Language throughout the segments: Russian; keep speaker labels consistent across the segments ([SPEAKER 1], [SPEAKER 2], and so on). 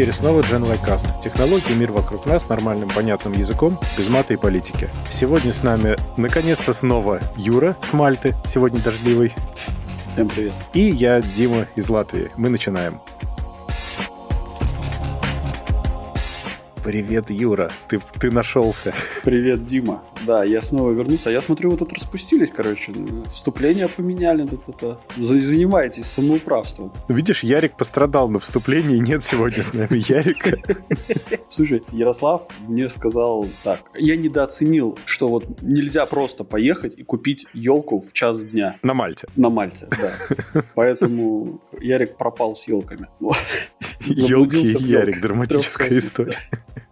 [SPEAKER 1] эфире снова Gen Cast. Технологии, мир вокруг нас нормальным, понятным языком, без мата и политики. Сегодня с нами, наконец-то, снова Юра с Мальты, сегодня дождливый.
[SPEAKER 2] Всем привет.
[SPEAKER 1] И я, Дима из Латвии. Мы начинаем. Привет, Юра, ты, ты нашелся.
[SPEAKER 2] Привет, Дима. Да, я снова вернулся. Я смотрю, вы тут распустились, короче. Вступление поменяли, тут это. Занимаетесь самоуправством.
[SPEAKER 1] Видишь, Ярик пострадал на вступлении, нет сегодня с нами Ярика.
[SPEAKER 2] Слушай, Ярослав мне сказал так. Я недооценил, что вот нельзя просто поехать и купить елку в час дня.
[SPEAKER 1] На Мальте.
[SPEAKER 2] На Мальте, да. Поэтому Ярик пропал с елками.
[SPEAKER 1] Елки и Ярик, драматическая история.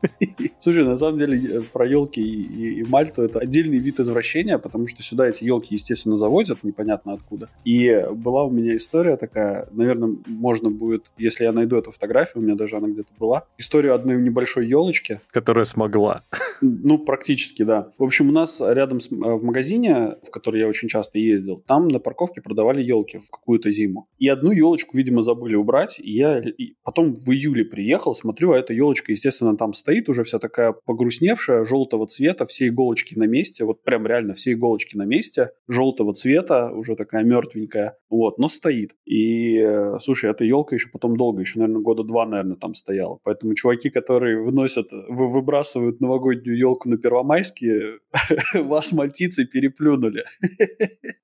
[SPEAKER 2] Слушай, на самом деле про елки и, и, и Мальту это отдельный вид извращения, потому что сюда эти елки, естественно, завозят, непонятно откуда. И была у меня история такая, наверное, можно будет, если я найду эту фотографию, у меня даже она где-то была, историю одной небольшой елочки.
[SPEAKER 1] Которая смогла.
[SPEAKER 2] Ну, практически, да. В общем, у нас рядом с, в магазине, в который я очень часто ездил, там на парковке продавали елки в какую-то зиму. И одну елочку, видимо, забыли убрать. И я и потом в июле приехал, смотрю, а эта елочка, естественно, там стоит уже вся такая погрустневшая, желтого цвета, все иголочки на месте, вот прям реально все иголочки на месте, желтого цвета, уже такая мертвенькая, вот, но стоит. И, э, слушай, эта елка еще потом долго, еще, наверное, года два, наверное, там стояла. Поэтому чуваки, которые выносят, выбрасывают новогоднюю елку на Первомайские, вас, мальтийцы, переплюнули.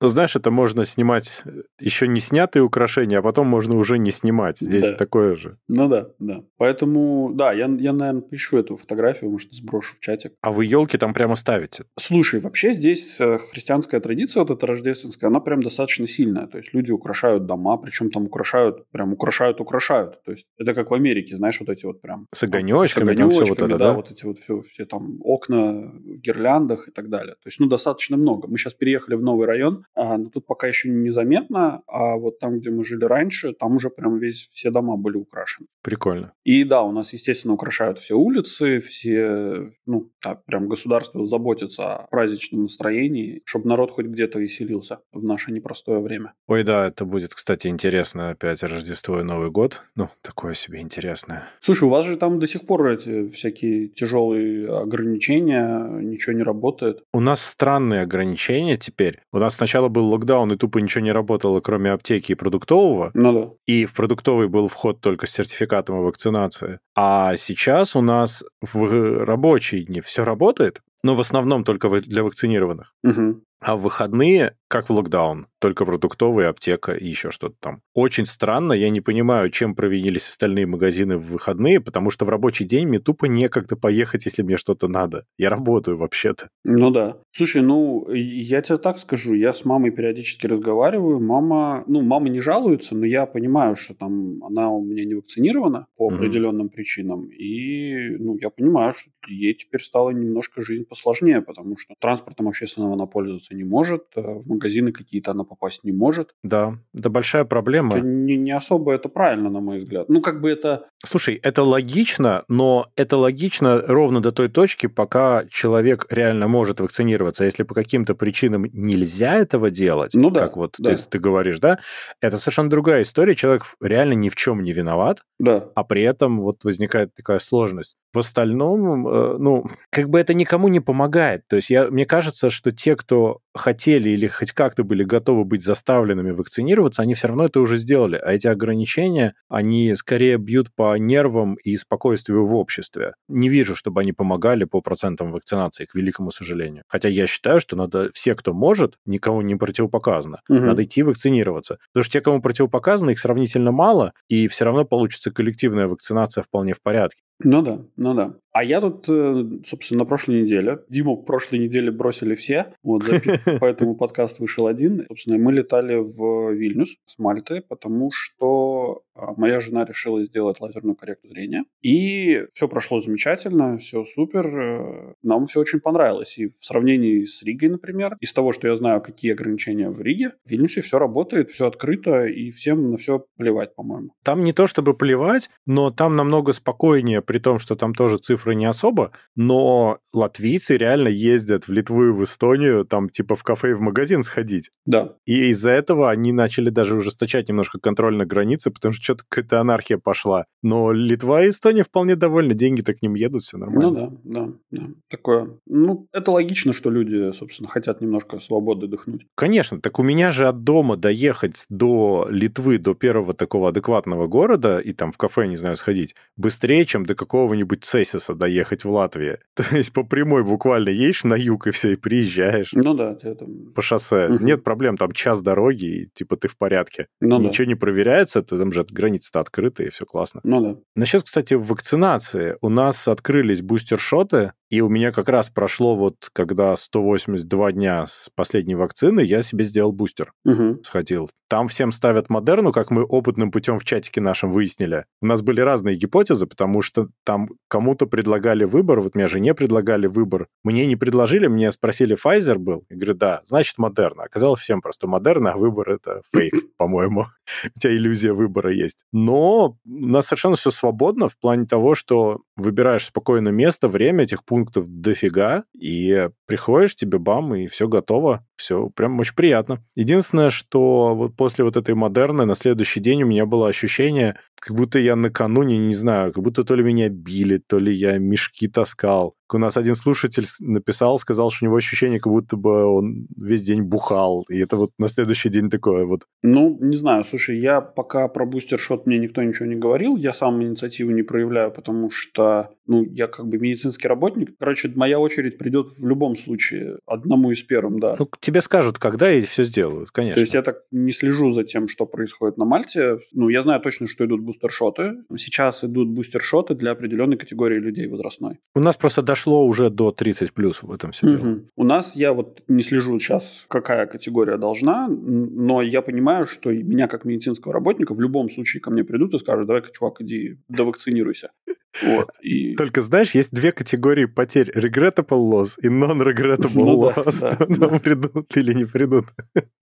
[SPEAKER 1] Ну, знаешь, это можно снимать еще не снятые украшения, а потом можно уже не снимать. Здесь да. такое же.
[SPEAKER 2] Ну да, да. Поэтому, да, я, я наверное, поищу эту фотографию, может, сброшу в чатик.
[SPEAKER 1] А вы елки там прямо ставите?
[SPEAKER 2] Слушай, вообще здесь э, христианская традиция, вот эта рождественская, она прям достаточно сильная. То есть люди украшают дома, причем там украшают, прям украшают, украшают. То есть это как в Америке, знаешь, вот эти вот прям...
[SPEAKER 1] С огонечками, там, все вот это, да? да?
[SPEAKER 2] вот эти вот все, все там окна в гирляндах и так далее. То есть, ну, достаточно много. Мы сейчас переехали в новый район, а, но тут пока еще незаметно, а вот там, где мы жили раньше, там уже прям весь, все дома были украшены.
[SPEAKER 1] Прикольно.
[SPEAKER 2] И да, у нас, естественно, украшают все улицы, все, ну, так, прям государство заботится о праздничном настроении, чтобы народ хоть где-то веселился в наше непростое время.
[SPEAKER 1] Ой, да, это будет, кстати, интересно опять Рождество и Новый год. Ну, такое себе интересное.
[SPEAKER 2] Слушай, у вас же там до сих пор эти всякие тяжелые ограничения, ничего не работает.
[SPEAKER 1] У нас странные ограничения теперь. У нас сначала был локдаун, и тупо ничего не работало, кроме аптеки и продуктового.
[SPEAKER 2] Ну да.
[SPEAKER 1] И в продуктовый был вход только с сертификатом о вакцинации. А сейчас у нас в рабочие дни все работает, но в основном только для вакцинированных.
[SPEAKER 2] Угу.
[SPEAKER 1] А в выходные, как в локдаун, только продуктовая аптека и еще что-то там. Очень странно, я не понимаю, чем провинились остальные магазины в выходные, потому что в рабочий день мне тупо некогда поехать, если мне что-то надо. Я работаю вообще-то.
[SPEAKER 2] Ну да. Слушай, ну, я тебе так скажу, я с мамой периодически разговариваю, мама, ну, мама не жалуется, но я понимаю, что там она у меня не вакцинирована по mm определенным причинам, и, ну, я понимаю, что ей теперь стало немножко жизнь посложнее, потому что транспортом общественного она пользоваться не может, э, в магазины какие-то она попасть не может.
[SPEAKER 1] Да, это большая проблема.
[SPEAKER 2] Это не, не особо это правильно, на мой взгляд. Ну, как бы это...
[SPEAKER 1] Слушай, это логично, но это логично ровно до той точки, пока человек реально может вакцинироваться. А если по каким-то причинам нельзя этого делать,
[SPEAKER 2] ну, да,
[SPEAKER 1] как вот
[SPEAKER 2] да.
[SPEAKER 1] ты, ты говоришь, да, это совершенно другая история. Человек реально ни в чем не виноват,
[SPEAKER 2] да.
[SPEAKER 1] а при этом вот возникает такая сложность. В остальном, э, ну, как бы это никому не помогает. То есть я, мне кажется, что те, кто хотели или хоть как-то были готовы быть заставленными вакцинироваться, они все равно это уже сделали. А эти ограничения, они скорее бьют по нервам и спокойствию в обществе. Не вижу, чтобы они помогали по процентам вакцинации, к великому сожалению. Хотя я считаю, что надо все, кто может, никого не противопоказано, угу. надо идти вакцинироваться. Потому что те, кому противопоказано, их сравнительно мало, и все равно получится коллективная вакцинация вполне в порядке.
[SPEAKER 2] Ну да, ну да. А я тут, э, собственно, на прошлой неделе, Диму в прошлой неделе бросили все, вот, поэтому подкаст вышел один. Собственно, мы летали в Вильнюс с Мальты, потому что а, моя жена решила сделать лазерную коррекцию зрения. И все прошло замечательно, все супер. Э, нам все очень понравилось. И в сравнении с Ригой, например, из того, что я знаю, какие ограничения в Риге, в Вильнюсе все работает, все открыто, и всем на все плевать, по-моему.
[SPEAKER 1] Там не то чтобы плевать, но там намного спокойнее, при том, что там тоже цифры цифры не особо, но латвийцы реально ездят в Литву и в Эстонию, там типа в кафе и в магазин сходить.
[SPEAKER 2] Да.
[SPEAKER 1] И из-за этого они начали даже ужесточать немножко контроль на границе, потому что что-то какая-то анархия пошла. Но Литва и Эстония вполне довольны, деньги-то к ним едут, все нормально.
[SPEAKER 2] Ну да, да, да. Такое. Ну, это логично, что люди, собственно, хотят немножко свободы дыхнуть.
[SPEAKER 1] Конечно, так у меня же от дома доехать до Литвы, до первого такого адекватного города, и там в кафе, не знаю, сходить, быстрее, чем до какого-нибудь Цесиса доехать в Латвии. То есть по прямой буквально едешь на юг и все, и приезжаешь.
[SPEAKER 2] Ну да, ты там...
[SPEAKER 1] По шоссе. Угу. Нет проблем, там час дороги, и типа ты в порядке.
[SPEAKER 2] Ну,
[SPEAKER 1] Ничего
[SPEAKER 2] да.
[SPEAKER 1] не проверяется, то там же границы-то открыты, и все классно.
[SPEAKER 2] Ну да.
[SPEAKER 1] Насчет, кстати, вакцинации. У нас открылись бустер-шоты, и у меня как раз прошло вот, когда 182 дня с последней вакцины, я себе сделал бустер.
[SPEAKER 2] Угу.
[SPEAKER 1] Сходил. Там всем ставят Модерну, как мы опытным путем в чатике нашем выяснили. У нас были разные гипотезы, потому что там кому-то предлагали выбор, вот мне жене предлагали выбор. Мне не предложили, мне спросили, Pfizer был? Я говорю, да, значит Модерна. Оказалось всем просто Модерна, а выбор это фейк, по-моему. У тебя иллюзия выбора есть. Но у нас совершенно все свободно в плане того, что выбираешь спокойно место, время, этих пунктов дофига, и приходишь, тебе бам, и все готово. Все прям очень приятно. Единственное, что вот после вот этой модерны на следующий день у меня было ощущение, как будто я накануне, не знаю, как будто то ли меня били, то ли я мешки таскал. У нас один слушатель написал, сказал, что у него ощущение, как будто бы он весь день бухал. И это вот на следующий день такое вот.
[SPEAKER 2] Ну, не знаю, слушай, я пока про бустер-шот мне никто ничего не говорил, я сам инициативу не проявляю, потому что, ну, я как бы медицинский работник. Короче, моя очередь придет в любом случае, одному из первым, да.
[SPEAKER 1] Ну, тебе скажут, когда и все сделают, конечно.
[SPEAKER 2] То есть я так не слежу за тем, что происходит на Мальте. Ну, я знаю точно, что идут бустер-шоты. Сейчас идут бустер-шоты для определенной категории людей возрастной.
[SPEAKER 1] У нас просто дошло уже до 30 плюс в этом все
[SPEAKER 2] угу. У нас я вот не слежу сейчас, какая категория должна, но я понимаю, что меня как медицинского работника в любом случае ко мне придут и скажут, давай-ка, чувак, иди довакцинируйся. Вот, и...
[SPEAKER 1] Только знаешь, есть две категории потерь. Regrettable loss и non-regrettable ну, loss. Да, да, да. придут или не придут.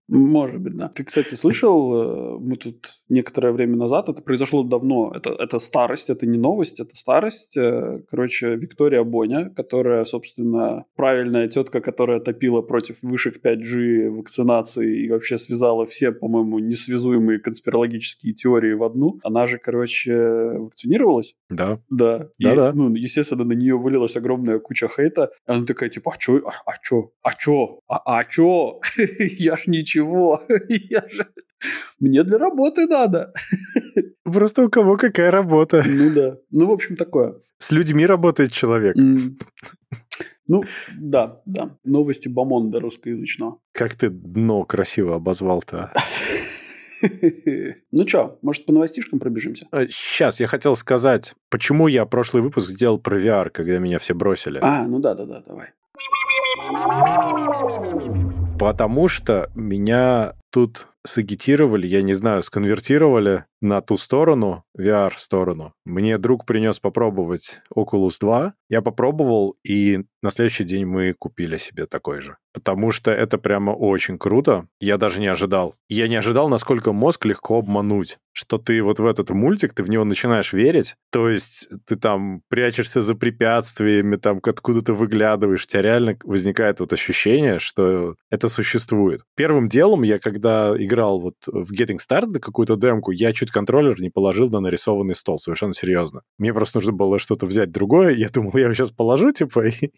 [SPEAKER 2] Может быть, да. Ты, кстати, слышал, мы тут некоторое время назад, это произошло давно, это, это старость, это не новость, это старость. Короче, Виктория Боня, которая, собственно, правильная тетка, которая топила против вышек 5G вакцинации и вообще связала все, по-моему, несвязуемые конспирологические теории в одну, она же, короче, вакцинировалась.
[SPEAKER 1] Да.
[SPEAKER 2] Да.
[SPEAKER 1] Да, да.
[SPEAKER 2] Ну, естественно, на нее вылилась огромная куча хейта. Она такая, типа, а чё, а, а чё, а чё, а, а чё? Я ж ничего, я же... Мне для работы надо.
[SPEAKER 1] Просто у кого какая работа.
[SPEAKER 2] Ну да. Ну, в общем, такое.
[SPEAKER 1] С людьми работает человек.
[SPEAKER 2] Mm. Ну, да, да. Новости Бамонда русскоязычного.
[SPEAKER 1] Как ты дно красиво обозвал-то.
[SPEAKER 2] Ну что, может, по новостишкам пробежимся?
[SPEAKER 1] Сейчас, я хотел сказать, почему я прошлый выпуск сделал про VR, когда меня все бросили.
[SPEAKER 2] А, ну да-да-да, давай.
[SPEAKER 1] Потому что меня тут сагитировали, я не знаю, сконвертировали на ту сторону, VR-сторону. Мне друг принес попробовать Oculus 2. Я попробовал, и на следующий день мы купили себе такой же. Потому что это прямо очень круто. Я даже не ожидал. Я не ожидал, насколько мозг легко обмануть. Что ты вот в этот мультик, ты в него начинаешь верить. То есть ты там прячешься за препятствиями, там откуда ты выглядываешь. У тебя реально возникает вот ощущение, что это существует. Первым делом я, когда играл вот в Getting Started какую-то демку, я чуть контроллер не положил на нарисованный стол, совершенно серьезно. Мне просто нужно было что-то взять другое, я думал, я его сейчас положу, типа, и...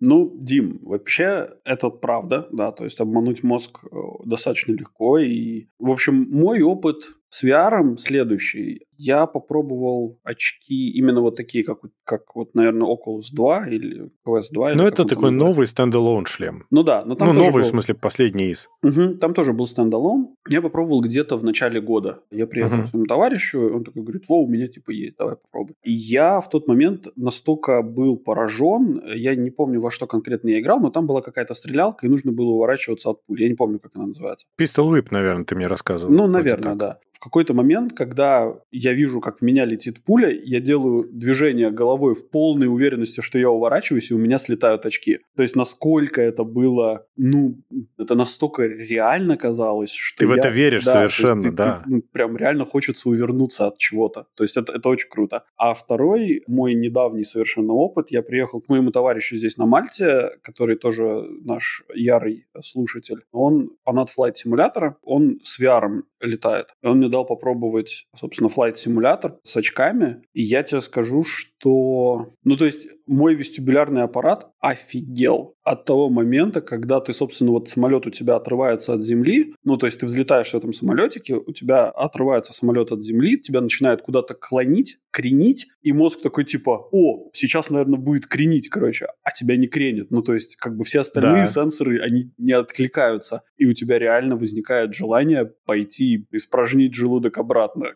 [SPEAKER 2] Ну, Дим, вообще это правда, да, то есть обмануть мозг э, достаточно легко. И, в общем, мой опыт с VR следующий. Я попробовал очки именно вот такие, как, как вот, наверное, Oculus 2 или Quest 2.
[SPEAKER 1] Ну, это такой новый standalone шлем.
[SPEAKER 2] Ну да. Но там
[SPEAKER 1] ну, новый,
[SPEAKER 2] был...
[SPEAKER 1] в смысле, последний из.
[SPEAKER 2] Угу, там тоже был standalone. Я попробовал где-то в начале года. Я приехал угу. к своему товарищу, он такой говорит, во, у меня типа есть, давай попробуй. И я в тот момент настолько был поражен, я не помню, во что конкретно я играл, но там была какая-то стрелялка, и нужно было уворачиваться от пули. Я не помню, как она называется.
[SPEAKER 1] Pistol Whip, наверное, ты мне рассказывал.
[SPEAKER 2] Ну, наверное, да. Какой-то момент, когда я вижу, как в меня летит пуля, я делаю движение головой в полной уверенности, что я уворачиваюсь, и у меня слетают очки. То есть насколько это было, ну, это настолько реально казалось, что
[SPEAKER 1] Ты
[SPEAKER 2] я,
[SPEAKER 1] в это веришь
[SPEAKER 2] да,
[SPEAKER 1] совершенно,
[SPEAKER 2] ты,
[SPEAKER 1] да.
[SPEAKER 2] Ты, ну, прям реально хочется увернуться от чего-то. То есть это, это очень круто. А второй мой недавний совершенно опыт, я приехал к моему товарищу здесь на Мальте, который тоже наш ярый слушатель. Он фанат Flight симулятора, он с VR летает. И он мне дал попробовать, собственно, Flight симулятор с очками. И я тебе скажу, что... Ну, то есть, мой вестибулярный аппарат офигел от того момента, когда ты, собственно, вот самолет у тебя отрывается от земли, ну, то есть ты взлетаешь в этом самолетике, у тебя отрывается самолет от земли, тебя начинает куда-то клонить, кренить, и мозг такой типа, о, сейчас, наверное, будет кренить, короче, а тебя не кренит. Ну, то есть, как бы все остальные да. сенсоры, они не откликаются, и у тебя реально возникает желание пойти испражнить желудок обратно.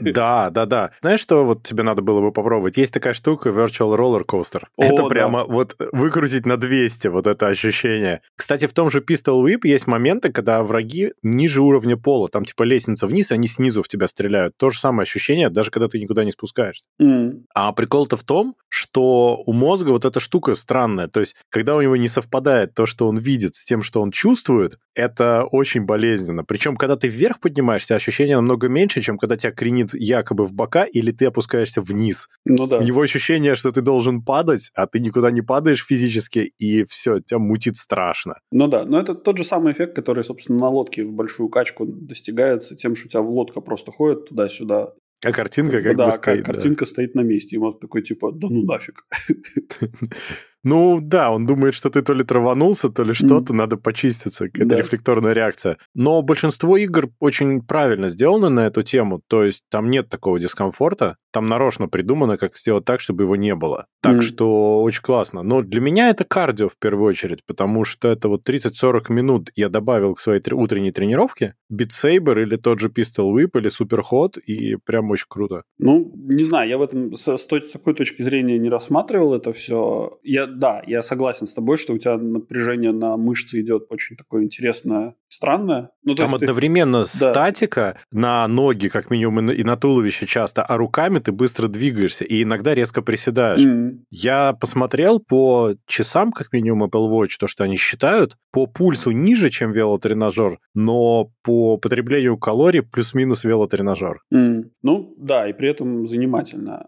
[SPEAKER 1] Да, да, да. Знаешь, что вот тебе надо было бы попробовать? Есть такая штука Virtual Roller Coaster. О, это да. прямо вот выкрутить на 200 вот это ощущение. Кстати, в том же Pistol Whip есть моменты, когда враги ниже уровня пола, там типа лестница вниз, они снизу в тебя стреляют. То же самое ощущение, даже когда ты никуда не спускаешься. Mm. А прикол-то в том, что у мозга вот эта штука странная. То есть, когда у него не совпадает то, что он видит, с тем, что он чувствует, это очень болезненно. Причем, когда ты вверх поднимаешься, ощущение намного меньше, чем когда тебя кренит якобы в бока или ты опускаешься вниз.
[SPEAKER 2] Ну да.
[SPEAKER 1] У него ощущение, что ты должен падать, а ты никуда не падаешь физически, и все, тебя мутит страшно.
[SPEAKER 2] Ну да, но это тот же самый эффект, который, собственно, на лодке в большую качку достигается тем, что у тебя в лодка просто ходит туда-сюда,
[SPEAKER 1] а картинка как
[SPEAKER 2] да,
[SPEAKER 1] бы стоит.
[SPEAKER 2] Да, картинка стоит на месте. И мозг такой, типа, да ну нафиг.
[SPEAKER 1] Ну да, он думает, что ты то ли траванулся, то ли что-то, mm. надо почиститься. Это да. рефлекторная реакция. Но большинство игр очень правильно сделаны на эту тему. То есть там нет такого дискомфорта. Там нарочно придумано, как сделать так, чтобы его не было. Так mm. что очень классно. Но для меня это кардио в первую очередь, потому что это вот 30-40 минут я добавил к своей утренней тренировке. Saber или тот же Pistol Whip или Superhot, и прям очень круто.
[SPEAKER 2] Ну, не знаю, я в этом с, с такой точки зрения не рассматривал это все. Я да, я согласен с тобой, что у тебя напряжение на мышцы идет очень такое интересное, странное.
[SPEAKER 1] Ну, Там одновременно ты... статика да. на ноги, как минимум, и на туловище часто, а руками ты быстро двигаешься и иногда резко приседаешь. Mm-hmm. Я посмотрел по часам, как минимум, Apple Watch, то, что они считают, по пульсу ниже, чем велотренажер, но по потреблению калорий плюс-минус велотренажер.
[SPEAKER 2] Mm. Ну, да, и при этом занимательно.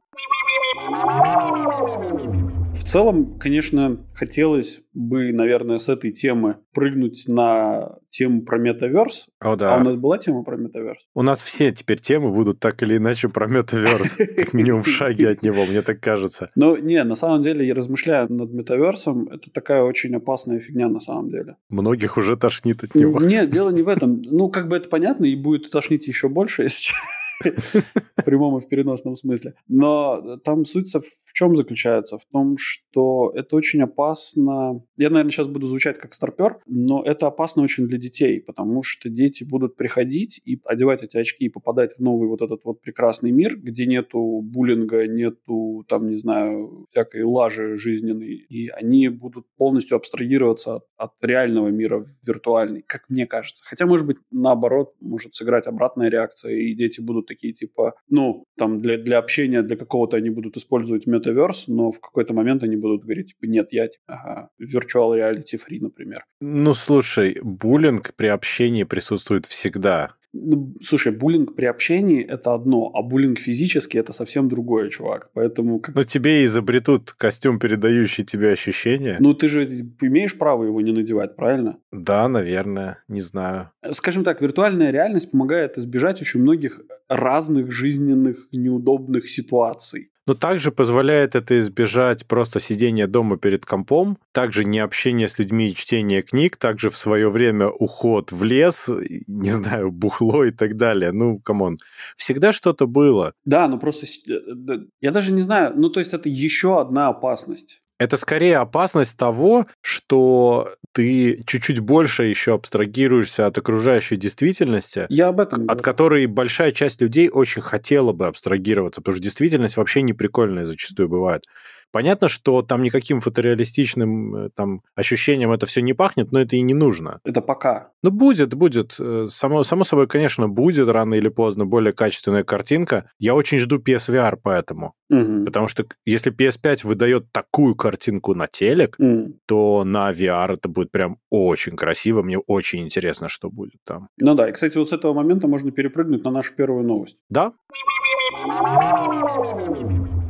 [SPEAKER 2] В целом, конечно, хотелось бы, наверное, с этой темы прыгнуть на тему про метаверс.
[SPEAKER 1] О, да.
[SPEAKER 2] А у нас была тема про метаверс?
[SPEAKER 1] У нас все теперь темы будут так или иначе про метаверс, как минимум в шаге от него, мне так кажется.
[SPEAKER 2] Ну, не, на самом деле, я размышляю над метаверсом, это такая очень опасная фигня на самом деле.
[SPEAKER 1] Многих уже тошнит от него.
[SPEAKER 2] Нет, дело не в этом. Ну, как бы это понятно, и будет тошнить еще больше, если в прямом и в переносном смысле. Но там суть в чем заключается? В том, что это очень опасно. Я, наверное, сейчас буду звучать как старпер, но это опасно очень для детей, потому что дети будут приходить и одевать эти очки и попадать в новый вот этот вот прекрасный мир, где нету буллинга, нету, там, не знаю, всякой лажи жизненной, и они будут полностью абстрагироваться от, от реального мира в виртуальный, как мне кажется. Хотя, может быть, наоборот, может сыграть обратная реакция, и дети будут такие, типа, ну, там, для, для общения, для какого-то они будут использовать метаверс, но в какой-то момент они будут говорить, типа, нет, я, ага, virtual reality free, например.
[SPEAKER 1] Ну, слушай, буллинг при общении присутствует всегда.
[SPEAKER 2] Ну, слушай, буллинг при общении – это одно, а буллинг физически – это совсем другое, чувак. Поэтому... Как...
[SPEAKER 1] Но тебе изобретут костюм, передающий тебе ощущения.
[SPEAKER 2] Ну, ты же имеешь право его не надевать, правильно?
[SPEAKER 1] Да, наверное, не знаю.
[SPEAKER 2] Скажем так, виртуальная реальность помогает избежать очень многих разных жизненных неудобных ситуаций.
[SPEAKER 1] Но также позволяет это избежать просто сидения дома перед компом, также не общение с людьми и чтение книг, также в свое время уход в лес, не знаю, бухло и так далее. Ну, come on. Всегда что-то было.
[SPEAKER 2] Да, но просто э, я даже не знаю, ну, то есть это еще одна опасность.
[SPEAKER 1] Это скорее опасность того, что ты чуть-чуть больше еще абстрагируешься от окружающей действительности,
[SPEAKER 2] Я об этом
[SPEAKER 1] от которой большая часть людей очень хотела бы абстрагироваться, потому что действительность вообще не прикольная зачастую бывает. Понятно, что там никаким фотореалистичным э, там ощущением это все не пахнет, но это и не нужно.
[SPEAKER 2] Это пока.
[SPEAKER 1] Ну, будет, будет. Э, само, само собой, конечно, будет рано или поздно более качественная картинка. Я очень жду PSVR поэтому.
[SPEAKER 2] Мгм.
[SPEAKER 1] Потому что если PS5 выдает такую картинку на телек,
[SPEAKER 2] М.
[SPEAKER 1] то на VR это будет прям очень красиво. Мне очень интересно, что будет там.
[SPEAKER 2] Ну да, и, кстати, вот с этого момента можно перепрыгнуть на нашу первую новость.
[SPEAKER 1] Да?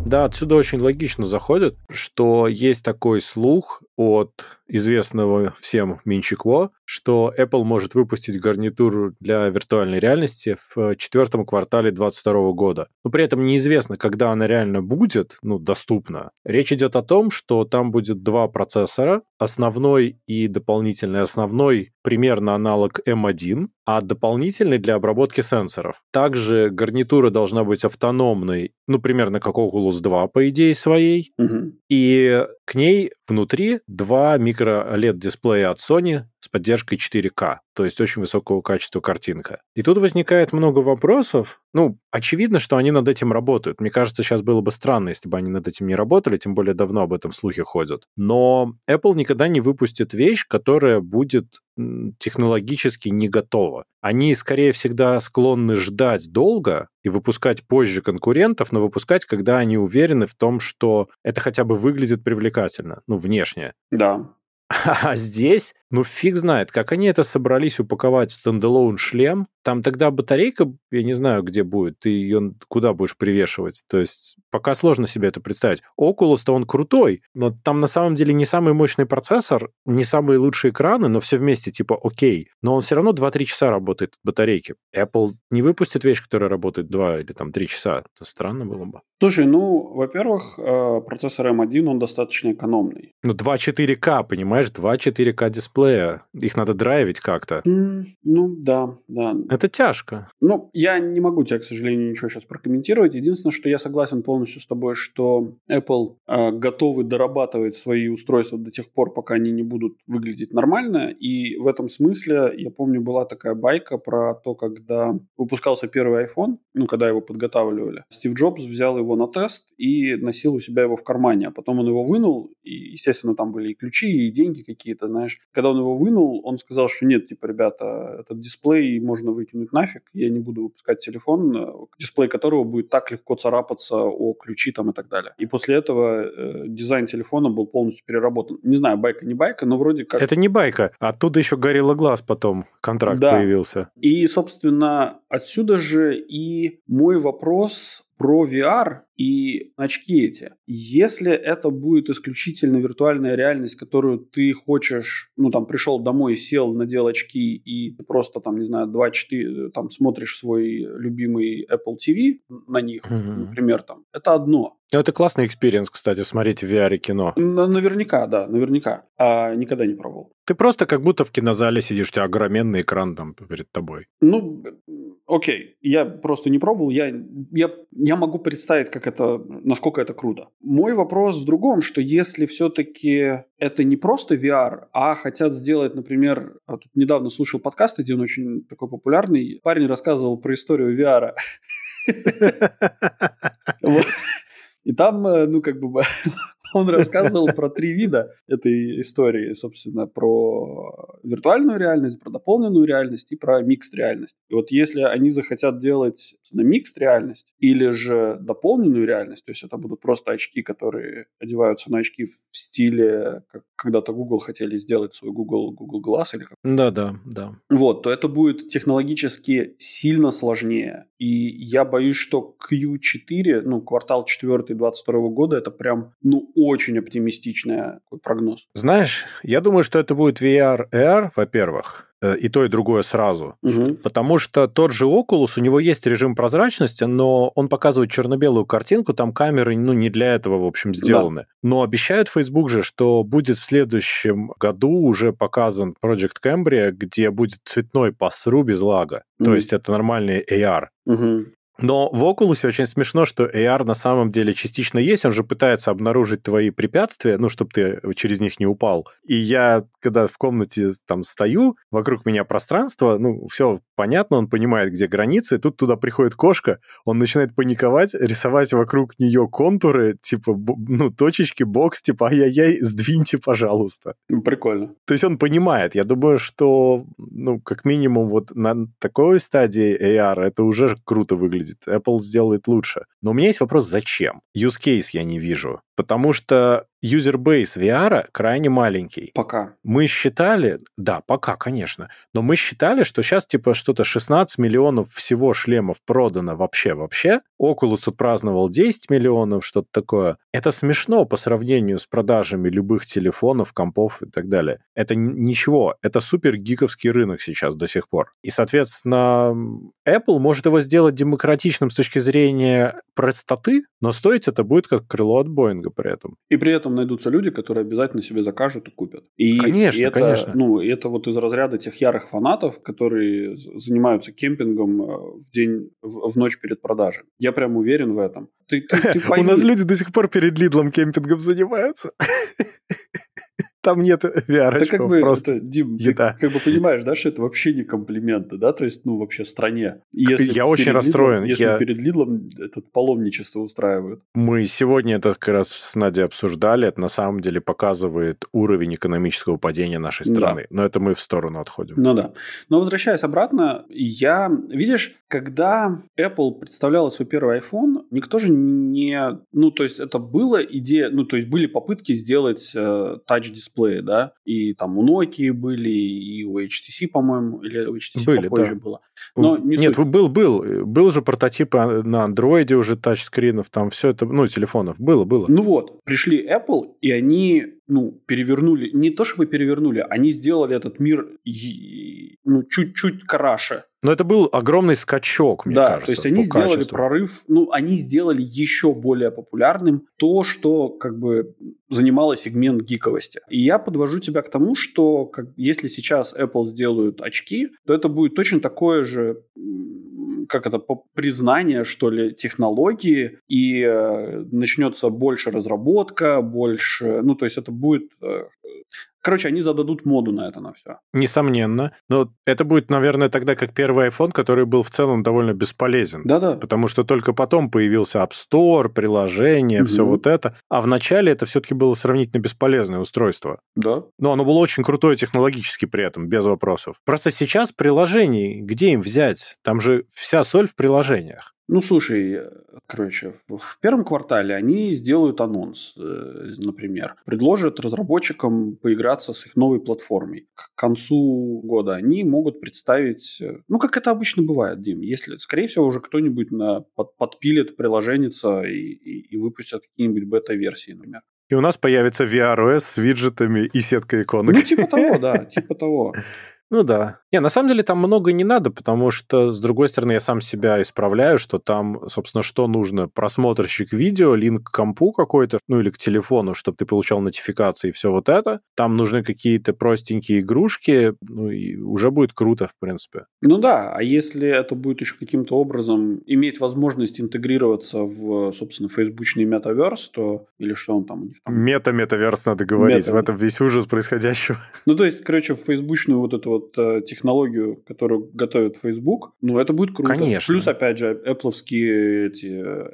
[SPEAKER 1] Да, отсюда очень логично заходит, что есть такой слух от известного всем Минчикво, что Apple может выпустить гарнитуру для виртуальной реальности в четвертом квартале 2022 года. Но при этом неизвестно, когда она реально будет, ну, доступна. Речь идет о том, что там будет два процессора, основной и дополнительный. Основной примерно аналог M1, а дополнительный для обработки сенсоров. Также гарнитура должна быть автономной, ну, примерно как Oculus 2, по идее своей.
[SPEAKER 2] Мгм.
[SPEAKER 1] И к ней внутри два микро-LED-дисплея от Sony с поддержкой 4К, то есть очень высокого качества картинка. И тут возникает много вопросов. Ну, очевидно, что они над этим работают. Мне кажется, сейчас было бы странно, если бы они над этим не работали, тем более давно об этом слухи ходят. Но Apple никогда не выпустит вещь, которая будет технологически не готова. Они скорее всегда склонны ждать долго и выпускать позже конкурентов, но выпускать, когда они уверены в том, что это хотя бы выглядит привлекательно, ну, внешне.
[SPEAKER 2] Да.
[SPEAKER 1] А здесь, ну, фиг знает, как они это собрались упаковать в стендалоун шлем. Там тогда батарейка, я не знаю, где будет, ты ее куда будешь привешивать. То есть пока сложно себе это представить. Oculus-то он крутой, но там на самом деле не самый мощный процессор, не самые лучшие экраны, но все вместе типа окей. Но он все равно 2-3 часа работает от батарейки. Apple не выпустит вещь, которая работает 2 или там 3 часа. Это странно было бы.
[SPEAKER 2] Слушай, ну, во-первых, э, процессор M1, он достаточно экономный.
[SPEAKER 1] Ну, 2 4К, понимаешь, 2 4К дисплея. Их надо драйвить как-то.
[SPEAKER 2] М, Ну, да, да.
[SPEAKER 1] Это тяжко.
[SPEAKER 2] Ну, я не могу тебе, к сожалению, ничего сейчас прокомментировать. Единственное, что я согласен полностью с тобой, что Apple э, готовы дорабатывать свои устройства до тех пор, пока они не будут выглядеть нормально. И в этом смысле, я помню, была такая байка про то, когда выпускался первый iPhone, ну, когда его подготавливали. Стив Джобс взял его на тест и носил у себя его в кармане, а потом он его вынул, и, естественно, там были и ключи, и деньги какие-то, знаешь. Когда он его вынул, он сказал, что нет, типа, ребята, этот дисплей можно выкинуть нафиг, я не буду выпускать телефон, э, дисплей которого будет так легко царапаться о ключи там и так далее. И после этого э, дизайн телефона был полностью переработан. Не знаю, байка не байка, но вроде как...
[SPEAKER 1] Это не байка. Оттуда еще горело глаз потом. Контракт
[SPEAKER 2] Да.
[SPEAKER 1] появился.
[SPEAKER 2] И, собственно, отсюда же и мой вопрос про VR и очки эти. Если это будет исключительно виртуальная реальность, которую ты хочешь, ну, там, пришел домой, сел, надел очки, и ты просто, там, не знаю, 2-4, там, смотришь свой любимый Apple TV на них,
[SPEAKER 1] Мгм.
[SPEAKER 2] например, там, это одно.
[SPEAKER 1] Ну, Это классный экспириенс, кстати, смотреть в VR кино.
[SPEAKER 2] На- Наверняка, да, наверняка. А никогда не пробовал.
[SPEAKER 1] Ты просто как будто в кинозале сидишь, у тебя огроменный экран там перед тобой.
[SPEAKER 2] Ну, окей, я просто не пробовал, я, я, я могу представить, как это, насколько это круто. Мой вопрос в другом, что если все-таки это не просто VR, а хотят сделать, например, а тут недавно слушал подкаст, один очень такой популярный, парень рассказывал про историю VR. Вот. И там, э, ну, как бы, он рассказывал про три вида этой истории, собственно, про виртуальную реальность, про дополненную реальность и про микс реальность. И вот если они захотят делать микс реальность или же дополненную реальность, то есть это будут просто очки, которые одеваются на очки в стиле, как когда-то Google хотели сделать свой Google, Google Glass или как
[SPEAKER 1] Да-да, да.
[SPEAKER 2] вот, то это будет технологически сильно сложнее. И я боюсь, что Q4, ну, квартал 4 2022 года, это прям, ну, очень оптимистичный прогноз.
[SPEAKER 1] Знаешь, я думаю, что это будет VR, AR, во-первых, э, и то, и другое сразу.
[SPEAKER 2] Мгм.
[SPEAKER 1] Потому что тот же Oculus, у него есть режим прозрачности, но он показывает черно-белую картинку, там камеры, ну, не для этого, в общем, сделаны. Но обещают Facebook же, что будет в следующем году уже показан Project Cambria, где будет цветной пассру без лага. То
[SPEAKER 2] Мгм.
[SPEAKER 1] есть это нормальный AR.
[SPEAKER 2] Мгм.
[SPEAKER 1] Но в Oculus очень смешно, что AR на самом деле частично есть, он же пытается обнаружить твои препятствия, ну, чтобы ты через них не упал. И я, когда в комнате там стою, вокруг меня пространство, ну, все понятно, он понимает, где границы, и тут туда приходит кошка, он начинает паниковать, рисовать вокруг нее контуры, типа, ну, точечки, бокс, типа, ай-яй-яй, сдвиньте, пожалуйста.
[SPEAKER 2] Ну, прикольно.
[SPEAKER 1] То есть он понимает. Я думаю, что, ну, как минимум вот на такой стадии AR это уже круто выглядит. Apple сделает лучше. Но у меня есть вопрос, зачем? Use case я не вижу. Потому что юзербейс VR крайне маленький.
[SPEAKER 2] Пока.
[SPEAKER 1] Мы считали, да, пока, конечно, но мы считали, что сейчас типа что-то 16 миллионов всего шлемов продано вообще-вообще. Oculus отпраздновал 10 миллионов, что-то такое. Это смешно по сравнению с продажами любых телефонов, компов и так далее. Это ничего, это супер гиковский рынок сейчас до сих пор. И, соответственно, Apple может его сделать демократичным с точки зрения простоты, но стоить это будет как крыло от Боинга при этом.
[SPEAKER 2] И при этом найдутся люди, которые обязательно себе закажут и купят.
[SPEAKER 1] И, конечно,
[SPEAKER 2] и это,
[SPEAKER 1] конечно.
[SPEAKER 2] Ну, это вот из разряда тех ярых фанатов, которые занимаются кемпингом э, в день, в, в ночь перед продажей. Я прям уверен в этом.
[SPEAKER 1] Ты, ты, ты У нас люди до сих пор перед Лидлом кемпингом занимаются. Там нет VR
[SPEAKER 2] да как бы, просто это, Дим, еда. ты как бы понимаешь, да, что это вообще не комплименты, да, то есть, ну, вообще стране.
[SPEAKER 1] Если я очень расстроен.
[SPEAKER 2] Лидлом, если я... перед Лидлом этот паломничество устраивают.
[SPEAKER 1] Мы сегодня это как раз с Надей обсуждали, это на самом деле показывает уровень экономического падения нашей страны. Да. Но это мы в сторону отходим.
[SPEAKER 2] Ну да. Но возвращаясь обратно, я, видишь, когда Apple представляла свой первый iPhone, никто же не, ну, то есть это была идея, ну, то есть были попытки сделать э, touch дисплеи, да, и там у Nokia были, и у HTC, по-моему, или у HTC были, попозже да. было.
[SPEAKER 1] Но не Нет, суть. был, был, был же прототип на андроиде уже тачскринов, там все это, ну, телефонов, было, было.
[SPEAKER 2] Ну вот, пришли Apple, и они ну, перевернули, не то чтобы перевернули, они сделали этот мир ну, чуть-чуть краше.
[SPEAKER 1] Но это был огромный скачок, мне
[SPEAKER 2] да,
[SPEAKER 1] кажется.
[SPEAKER 2] то есть они сделали качеству. прорыв, ну, они сделали еще более популярным то, что как бы занимало сегмент гиковости. И я подвожу тебя к тому, что как, если сейчас Apple сделают очки, то это будет точно такое же как это, признание, что ли, технологии, и э, начнется больше разработка, больше, ну, то есть это будет э, Короче, они зададут моду на это на все.
[SPEAKER 1] Несомненно. Но это будет, наверное, тогда как первый iPhone, который был в целом довольно бесполезен.
[SPEAKER 2] Да-да.
[SPEAKER 1] Потому что только потом появился App Store, приложение, угу. все вот это. А вначале это все-таки было сравнительно бесполезное устройство.
[SPEAKER 2] Да.
[SPEAKER 1] Но оно было очень крутое технологически при этом, без вопросов. Просто сейчас приложений, где им взять? Там же вся соль в приложениях.
[SPEAKER 2] Ну, слушай, короче, в первом квартале они сделают анонс, э, например, предложат разработчикам поиграться с их новой платформой. К концу года они могут представить, э, ну, как это обычно бывает, Дим, если, скорее всего, уже кто-нибудь на, под, подпилит приложение и, и, и выпустят какие-нибудь бета-версии, например.
[SPEAKER 1] И у нас появится VROS с виджетами и сеткой иконок.
[SPEAKER 2] Ну, типа того, да, типа того.
[SPEAKER 1] Ну да. Не, на самом деле там много не надо, потому что, с другой стороны, я сам себя исправляю, что там, собственно, что нужно? Просмотрщик видео, линк к компу какой-то, ну или к телефону, чтобы ты получал нотификации и все вот это. Там нужны какие-то простенькие игрушки, ну и уже будет круто, в принципе.
[SPEAKER 2] Ну да, а если это будет еще каким-то образом иметь возможность интегрироваться в, собственно, фейсбучный метаверс, то или что он там у них там?
[SPEAKER 1] Мета-метаверс надо говорить, Мета. в этом весь ужас происходящего.
[SPEAKER 2] Ну то есть, короче, в фейсбучную вот эту вот э, технологию, которую готовит Facebook, ну, это будет круто.
[SPEAKER 1] Конечно.
[SPEAKER 2] Плюс, опять же, Apple эти,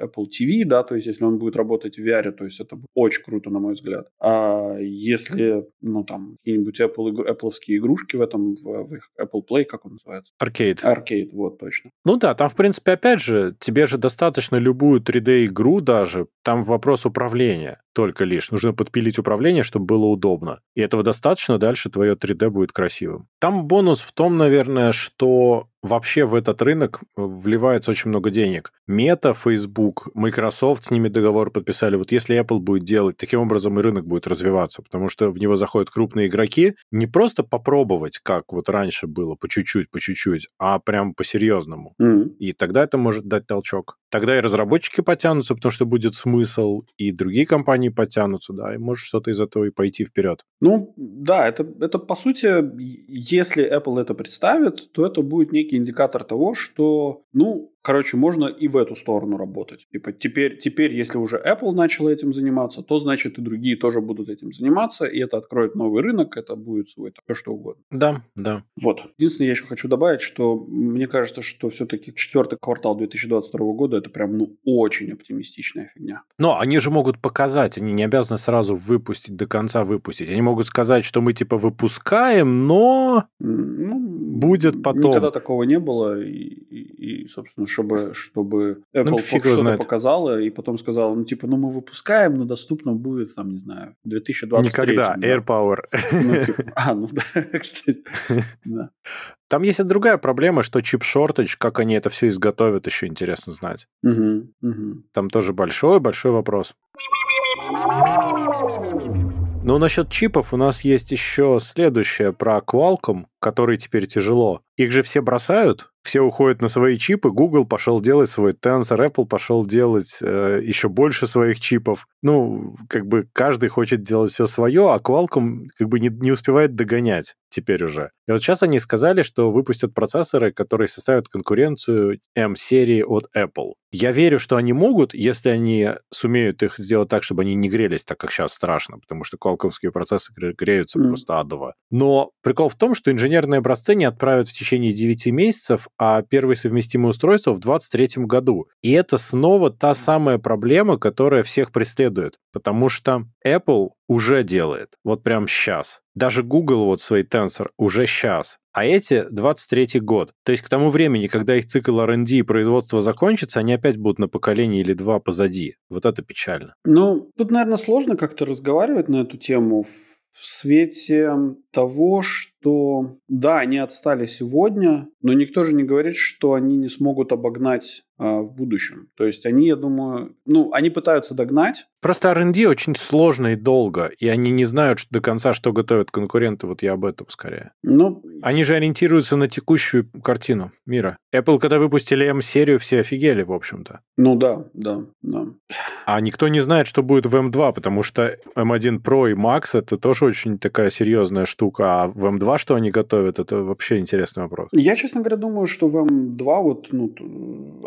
[SPEAKER 2] Apple TV, да, то есть, если он будет работать в VR, то есть, это будет очень круто, на мой взгляд. А если, ну, там, какие-нибудь Apple, Apple игрушки в этом, в, в их Apple Play, как он называется?
[SPEAKER 1] Arcade.
[SPEAKER 2] Arcade, вот, точно.
[SPEAKER 1] Ну да, там, в принципе, опять же, тебе же достаточно любую 3D-игру даже, там вопрос управления только лишь. Нужно подпилить управление, чтобы было удобно. И этого достаточно, дальше твое 3D будет красивым. Там бонус в том, наверное, что вообще в этот рынок э, вливается очень много денег. Мета, Facebook, Microsoft с ними договор подписали. Вот если Apple будет делать, таким образом и рынок будет развиваться, потому что в него заходят крупные игроки. Не просто попробовать, как вот раньше было, по чуть-чуть, по чуть-чуть, а прям по-серьезному.
[SPEAKER 2] Mm-hmm.
[SPEAKER 1] И тогда это может дать толчок. Тогда и разработчики потянутся, потому что будет смысл, и другие компании потянутся, да, и может что-то из этого и пойти вперед.
[SPEAKER 2] Ну, да, это, это по сути, если Apple это представит, то это будет некий индикатор того, что, ну, короче, можно и в эту сторону работать. Типа теперь, теперь, если уже Apple начал этим заниматься, то значит и другие тоже будут этим заниматься, и это откроет новый рынок, это будет свой, все что угодно.
[SPEAKER 1] Да, да.
[SPEAKER 2] Вот. Единственное, я еще хочу добавить, что мне кажется, что все-таки четвертый квартал 2022 года это прям ну очень оптимистичная фигня.
[SPEAKER 1] Но они же могут показать, они не обязаны сразу выпустить до конца выпустить. Они могут сказать, что мы типа выпускаем, но ну, будет потом.
[SPEAKER 2] Никогда такого не было, и, и, и собственно, чтобы, чтобы Apple ну, что-то показала, и потом сказала, ну типа, ну мы выпускаем, но доступно будет, там, не знаю, 2023.
[SPEAKER 1] Никогда, да. AirPower.
[SPEAKER 2] Ну, типа, а, ну да, кстати. Да.
[SPEAKER 1] Там есть и другая проблема, что чип-шортедж, как они это все изготовят, еще интересно знать.
[SPEAKER 2] Угу, угу.
[SPEAKER 1] Там тоже большой-большой вопрос. Ну, насчет чипов у нас есть еще следующее про Qualcomm, который теперь тяжело. Их же все бросают, все уходят на свои чипы, Google пошел делать свой Tensor, Apple пошел делать э, еще больше своих чипов. Ну, как бы каждый хочет делать все свое, а Qualcomm как бы не, не успевает догонять теперь уже. И вот сейчас они сказали, что выпустят процессоры, которые составят конкуренцию M-серии от Apple. Я верю, что они могут, если они сумеют их сделать так, чтобы они не грелись так, как сейчас страшно, потому что qualcomm процессоры греются mm. просто адово. Но прикол в том, что инженерные образцы не отправят в течение 9 месяцев, а первые совместимые устройства в 2023 году. И это снова та самая проблема, которая всех преследует, потому что Apple уже делает, вот прям сейчас. Даже Google вот свой Tensor уже сейчас. А эти 23 год. То есть к тому времени, когда их цикл R&D и производство закончится, они опять будут на поколение или два позади. Вот это печально.
[SPEAKER 2] Ну, тут, наверное, сложно как-то разговаривать на эту тему в свете того, что да, они отстали сегодня, но никто же не говорит, что они не смогут обогнать а, в будущем. То есть они, я думаю, ну, они пытаются догнать.
[SPEAKER 1] Просто R&D очень сложно и долго, и они не знают что, до конца, что готовят конкуренты. Вот я об этом скорее.
[SPEAKER 2] Ну,
[SPEAKER 1] они же ориентируются на текущую картину мира. Apple, когда выпустили M-серию, все офигели, в общем-то.
[SPEAKER 2] Ну да, да, да.
[SPEAKER 1] А никто не знает, что будет в M2, потому что M1 Pro и Max это тоже очень такая серьезная штука, а в M2 что они готовят, это вообще интересный вопрос.
[SPEAKER 2] Я, честно говоря, думаю, что в M2 вот, ну,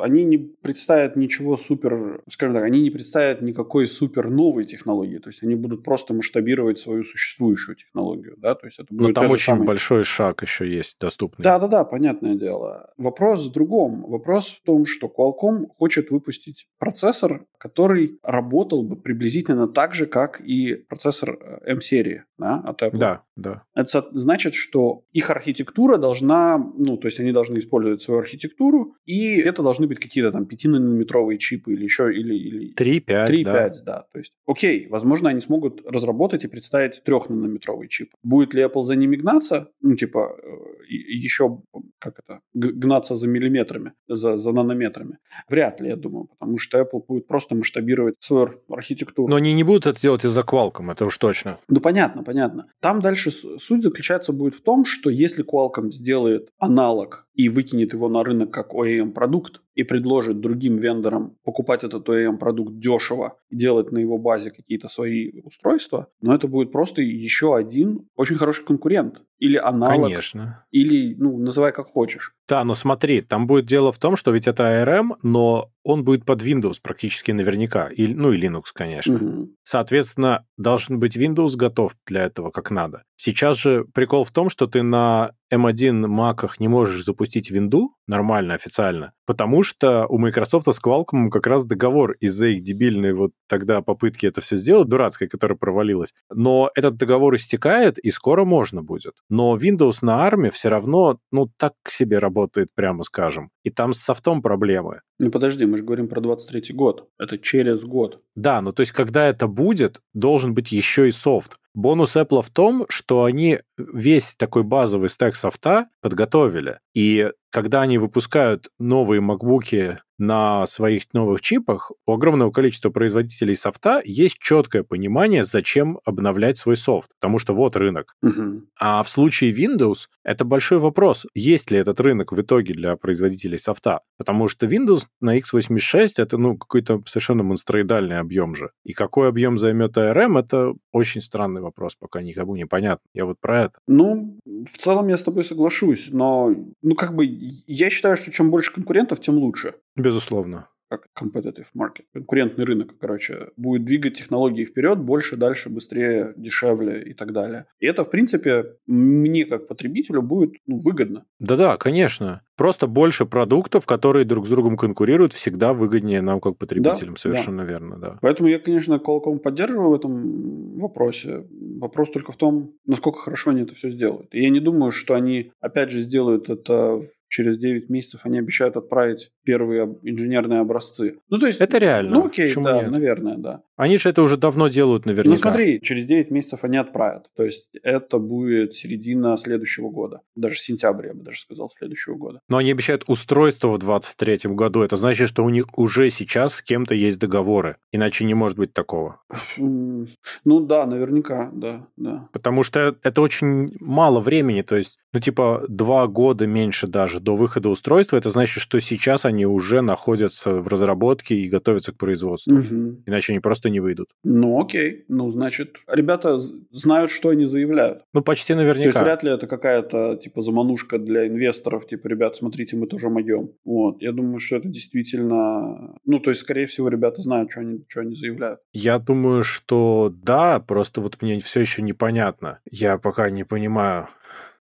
[SPEAKER 2] они не представят ничего супер, скажем так, они не представят никакой супер новой технологии, то есть они будут просто масштабировать свою существующую технологию, да, то есть это будет
[SPEAKER 1] Но там очень самый... большой шаг еще есть доступный.
[SPEAKER 2] Да-да-да, понятное дело. Вопрос в другом. Вопрос в том, что Qualcomm хочет выпустить процессор, который работал бы приблизительно так же, как и процессор э, M-серии да, от Apple.
[SPEAKER 1] Да, да.
[SPEAKER 2] Это значит, что их архитектура должна, ну, то есть они должны использовать свою архитектуру, и это должны быть какие-то там 5-нанометровые чипы или еще, или... или
[SPEAKER 1] 3-5, 3-5, да.
[SPEAKER 2] да. То есть, окей, возможно, они смогут разработать и представить 3-нанометровый чип. Будет ли Apple за ними гнаться? Ну, типа, э, еще, как это, гнаться за миллиметрами, за, за нанометрами? Вряд ли, я думаю, потому что Apple будет просто масштабировать свою архитектуру.
[SPEAKER 1] Но они не будут это делать из-за Qualcomm, это уж точно.
[SPEAKER 2] Ну, понятно, понятно. Там дальше суть заключается будет в том, что если Qualcomm сделает аналог и выкинет его на рынок как OEM-продукт и предложит другим вендорам покупать этот OEM-продукт дешево и делать на его базе какие-то свои устройства, но это будет просто еще один очень хороший конкурент. Или аналог.
[SPEAKER 1] Конечно.
[SPEAKER 2] Или, ну, называй как хочешь.
[SPEAKER 1] Да, но смотри, там будет дело в том, что ведь это ARM, но он будет под Windows практически наверняка. И, ну и Linux, конечно. Угу. Соответственно, должен быть Windows готов для этого как надо. Сейчас же прикол в том, что ты на M1 маках не можешь запустить винду нормально, официально, потому что у Microsoft с Qualcomm как раз договор из-за их дебильной вот тогда попытки это все сделать, дурацкой, которая провалилась. Но этот договор истекает, и скоро можно будет. Но Windows на арме все равно, ну, так себе работает, прямо скажем. И там с софтом проблемы.
[SPEAKER 2] Ну, подожди, мы же говорим про 23 год. Это через год.
[SPEAKER 1] Да, ну то есть, когда это будет, должен быть еще и софт. Бонус Apple в том, что они весь такой базовый стек софта подготовили. И когда они выпускают новые макбуки на своих новых чипах, у огромного количества производителей софта есть четкое понимание, зачем обновлять свой софт, потому что вот рынок.
[SPEAKER 2] Угу.
[SPEAKER 1] А в случае Windows это большой вопрос, есть ли этот рынок в итоге для производителей софта, потому что Windows на x86 это ну какой-то совершенно монстроидальный объем же. И какой объем займет ARM, это очень странный вопрос, пока никому не понятно. Я вот про это.
[SPEAKER 2] Ну, в целом я с тобой соглашусь, но ну как бы я считаю, что чем больше конкурентов, тем лучше.
[SPEAKER 1] Безусловно
[SPEAKER 2] как competitive market, конкурентный рынок, короче, будет двигать технологии вперед больше, дальше, быстрее, дешевле и так далее. И это, в принципе, мне как потребителю будет ну, выгодно.
[SPEAKER 1] Да-да, конечно. Просто больше продуктов, которые друг с другом конкурируют, всегда выгоднее нам как потребителям. Да, Совершенно да. верно, да.
[SPEAKER 2] Поэтому я, конечно, Qualcomm поддерживаю в этом вопросе. Вопрос только в том, насколько хорошо они это все сделают. И я не думаю, что они, опять же, сделают это через 9 месяцев они обещают отправить первые инженерные образцы.
[SPEAKER 1] Ну, то есть... Это реально.
[SPEAKER 2] Ну, окей, Почему да, нет? наверное, да.
[SPEAKER 1] Они же это уже давно делают наверняка. Ну,
[SPEAKER 2] смотри, через 9 месяцев они отправят. То есть это будет середина следующего года. Даже сентябрь, я бы даже сказал, следующего года.
[SPEAKER 1] Но они обещают устройство в 2023 году. Это значит, что у них уже сейчас с кем-то есть договоры. Иначе не может быть такого.
[SPEAKER 2] Ну да, наверняка, да, да.
[SPEAKER 1] Потому что это очень мало времени. То есть, ну типа два года меньше даже до выхода устройства. Это значит, что сейчас они уже находятся в разработке и готовятся к производству. Угу. Иначе они просто не выйдут.
[SPEAKER 2] Ну окей. Ну значит, ребята знают, что они заявляют.
[SPEAKER 1] Ну почти наверняка.
[SPEAKER 2] То есть вряд ли это какая-то типа заманушка для инвесторов. Типа, ребят, смотрите, мы тоже могем. Вот. Я думаю, что это действительно... Ну, то есть, скорее всего, ребята знают, что они, что они заявляют.
[SPEAKER 1] Я думаю, что да, просто вот мне все еще непонятно. Я пока не понимаю,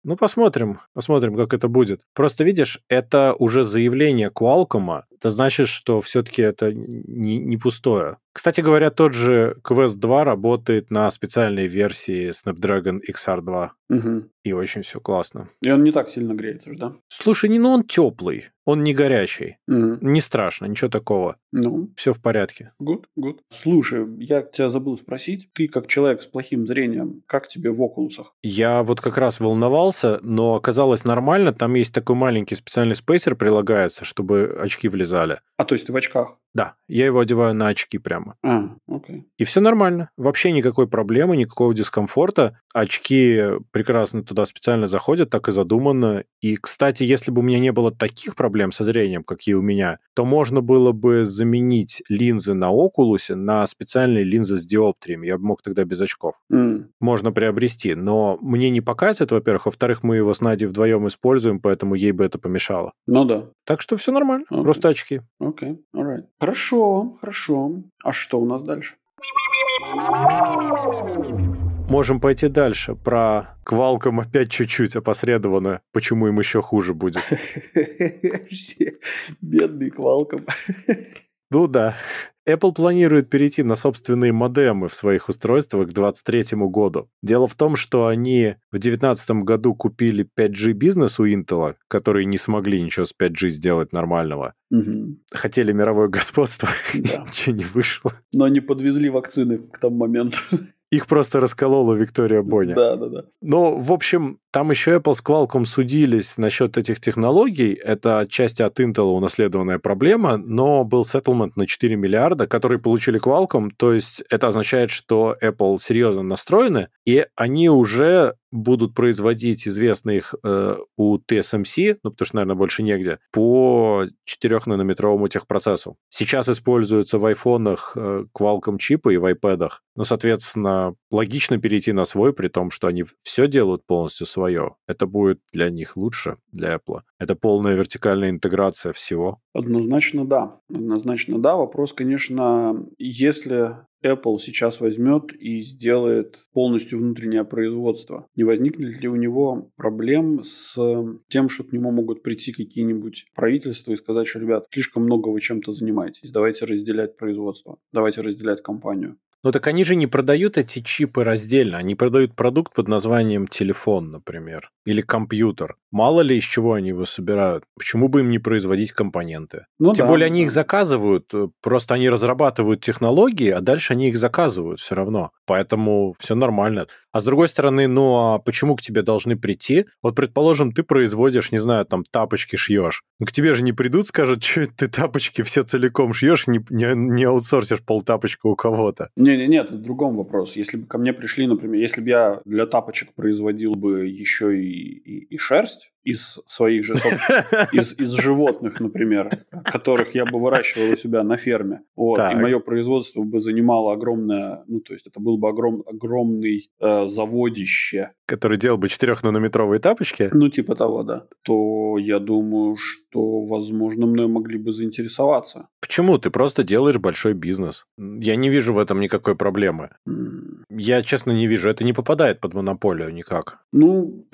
[SPEAKER 1] ну, посмотрим, посмотрим, как это будет. Просто видишь, это уже заявление Qualcomm. Это значит, что все-таки это не, не пустое. Кстати говоря, тот же Quest 2 работает на специальной версии Snapdragon XR2. Угу. И очень все классно.
[SPEAKER 2] И он не так сильно греется, да?
[SPEAKER 1] Слушай, не, ну он теплый, он не горячий. Угу. Не страшно, ничего такого. Ну. Все в порядке.
[SPEAKER 2] Good, good. Слушай, я тебя забыл спросить. Ты, как человек с плохим зрением, как тебе в окулусах?
[SPEAKER 1] Я вот как раз волновался, но оказалось нормально. Там есть такой маленький специальный спейсер прилагается, чтобы очки влезали.
[SPEAKER 2] А то есть ты в очках?
[SPEAKER 1] Да, я его одеваю на очки прямо.
[SPEAKER 2] А, окей.
[SPEAKER 1] И все нормально. Вообще никакой проблемы, никакого дискомфорта. Очки прекрасно туда специально заходят, так и задумано. И, кстати, если бы у меня не было таких проблем со зрением, какие у меня, то можно было бы заменить линзы на окулусе на специальные линзы с диоптриями. Я бы мог тогда без очков. Mm. Можно приобрести. Но мне не покатит, во-первых. Во-вторых, мы его с Надей вдвоем используем, поэтому ей бы это помешало.
[SPEAKER 2] Ну да.
[SPEAKER 1] Так что все нормально. Okay. Просто очки.
[SPEAKER 2] Окей, okay. alright. Хорошо, хорошо. А что у нас дальше?
[SPEAKER 1] Можем пойти дальше. Про Квалком опять чуть-чуть опосредованно. Почему им еще хуже будет?
[SPEAKER 2] Бедный Квалком.
[SPEAKER 1] Ну да. Apple планирует перейти на собственные модемы в своих устройствах к 2023 году. Дело в том, что они в 2019 году купили 5G бизнес у Intel, которые не смогли ничего с 5G сделать нормального. Угу. Хотели мировое господство, да. ничего не вышло.
[SPEAKER 2] Но не подвезли вакцины к тому моменту.
[SPEAKER 1] Их просто расколола Виктория Боня.
[SPEAKER 2] Да, да, да.
[SPEAKER 1] Но, в общем, там еще Apple с Qualcomm судились насчет этих технологий. Это отчасти от Intel унаследованная проблема, но был сеттлмент на 4 миллиарда, который получили Qualcomm. То есть это означает, что Apple серьезно настроены, и они уже будут производить известных э, у TSMC, ну, потому что, наверное, больше негде, по 4-нанометровому техпроцессу. Сейчас используются в айфонах э, Qualcomm чипы и в iPad. Ну, соответственно, логично перейти на свой, при том, что они все делают полностью свое. Это будет для них лучше, для Apple. Это полная вертикальная интеграция всего.
[SPEAKER 2] Однозначно да. Однозначно да. Вопрос, конечно, если Apple сейчас возьмет и сделает полностью внутреннее производство. Не возникнет ли у него проблем с тем, что к нему могут прийти какие-нибудь правительства и сказать, что, ребят, слишком много вы чем-то занимаетесь, давайте разделять производство, давайте разделять компанию.
[SPEAKER 1] Ну так они же не продают эти чипы раздельно, они продают продукт под названием телефон, например, или компьютер. Мало ли из чего они его собирают. Почему бы им не производить компоненты? Ну, Тем да, более они да. их заказывают, э, просто они разрабатывают технологии, а дальше они их заказывают все равно. Поэтому все нормально. А с другой стороны, ну а почему к тебе должны прийти? Вот, предположим, ты производишь, не знаю, там тапочки шьешь. К тебе же не придут, скажут, что ты тапочки все целиком шьешь, не, не, не аутсорсишь полтапочка у кого-то.
[SPEAKER 2] Не, не, нет, в другом вопрос. Если бы ко мне пришли, например, если бы я для тапочек производил бы еще и, и, и шерсть, из своих же из, из животных, например, которых я бы выращивал у себя на ферме. Вот, и мое производство бы занимало огромное, ну, то есть это был бы огром, огромный э, заводище.
[SPEAKER 1] Который делал бы 4-нанометровые тапочки?
[SPEAKER 2] Ну, типа того, да. То я думаю, что, возможно, мной могли бы заинтересоваться.
[SPEAKER 1] Почему? Ты просто делаешь большой бизнес. Я не вижу в этом никакой проблемы. Mm. Я, честно, не вижу. Это не попадает под монополию никак.
[SPEAKER 2] Ну...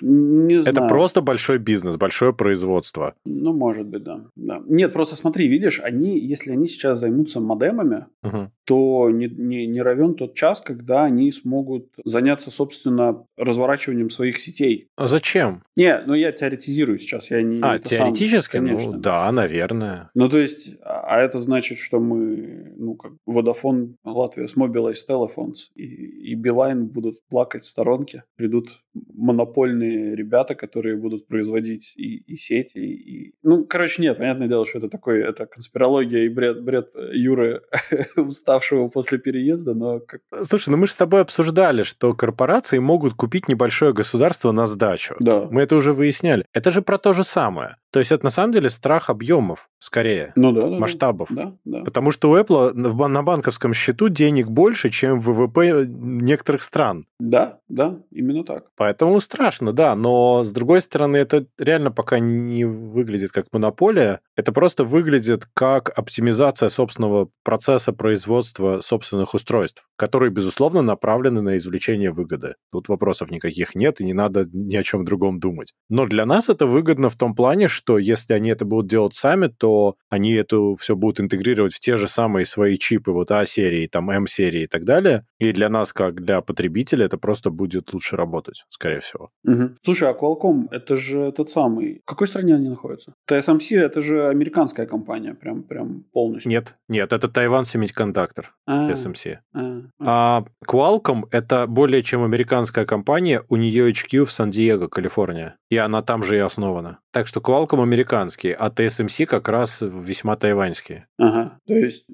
[SPEAKER 2] Не знаю.
[SPEAKER 1] Это просто большой бизнес, большое производство.
[SPEAKER 2] Ну, может быть, да. да. Нет, просто смотри, видишь, они, если они сейчас займутся модемами, угу. То не, не, не равен тот час, когда они смогут заняться, собственно, разворачиванием своих сетей.
[SPEAKER 1] А зачем?
[SPEAKER 2] Не, ну я теоретизирую сейчас. Я не,
[SPEAKER 1] а, теоретически? Сам, конечно. Ну, да, наверное.
[SPEAKER 2] Ну, то есть, а, а это значит, что мы, ну, как Vodafone, Латвия с Mobilize Telephones и, и Билайн будут плакать в сторонке, придут монопольные ребята, которые будут производить и, и сети, и... Ну, короче, нет, понятное дело, что это такое, это конспирология и бред, бред Юры, уставшего после переезда, но... Как...
[SPEAKER 1] Слушай, ну мы же с тобой обсуждали, что корпорации могут купить небольшое государство на сдачу.
[SPEAKER 2] Да.
[SPEAKER 1] Мы это уже выясняли. Это же про то же самое. То есть это на самом деле страх объемов, скорее,
[SPEAKER 2] ну, да, да,
[SPEAKER 1] масштабов.
[SPEAKER 2] Да, да.
[SPEAKER 1] Потому что у Apple на банковском счету денег больше, чем в ВВП некоторых стран.
[SPEAKER 2] Да, да, именно так.
[SPEAKER 1] Поэтому страшно, да. Но с другой стороны, это реально пока не выглядит как монополия. Это просто выглядит как оптимизация собственного процесса производства собственных устройств, которые, безусловно, направлены на извлечение выгоды. Тут вопросов никаких нет, и не надо ни о чем другом думать. Но для нас это выгодно в том плане, что если они это будут делать сами, то они это все будут интегрировать в те же самые свои чипы, вот А-серии, там М-серии и так далее. И для нас, как для потребителя, это просто будет лучше работать, скорее всего.
[SPEAKER 2] Угу. Слушай, а Qualcomm, это же тот самый... В какой стране они находятся? TSMC, это же американская компания, прям, прям полностью.
[SPEAKER 1] Нет, нет, это Тайван Semiconductor, а, TSMC. А, а. а Qualcomm — это более чем американская компания, у нее HQ в Сан-Диего, Калифорния, и она там же и основана. Так что Qualcomm американский, а TSMC как раз весьма тайваньский.
[SPEAKER 2] Ага, то есть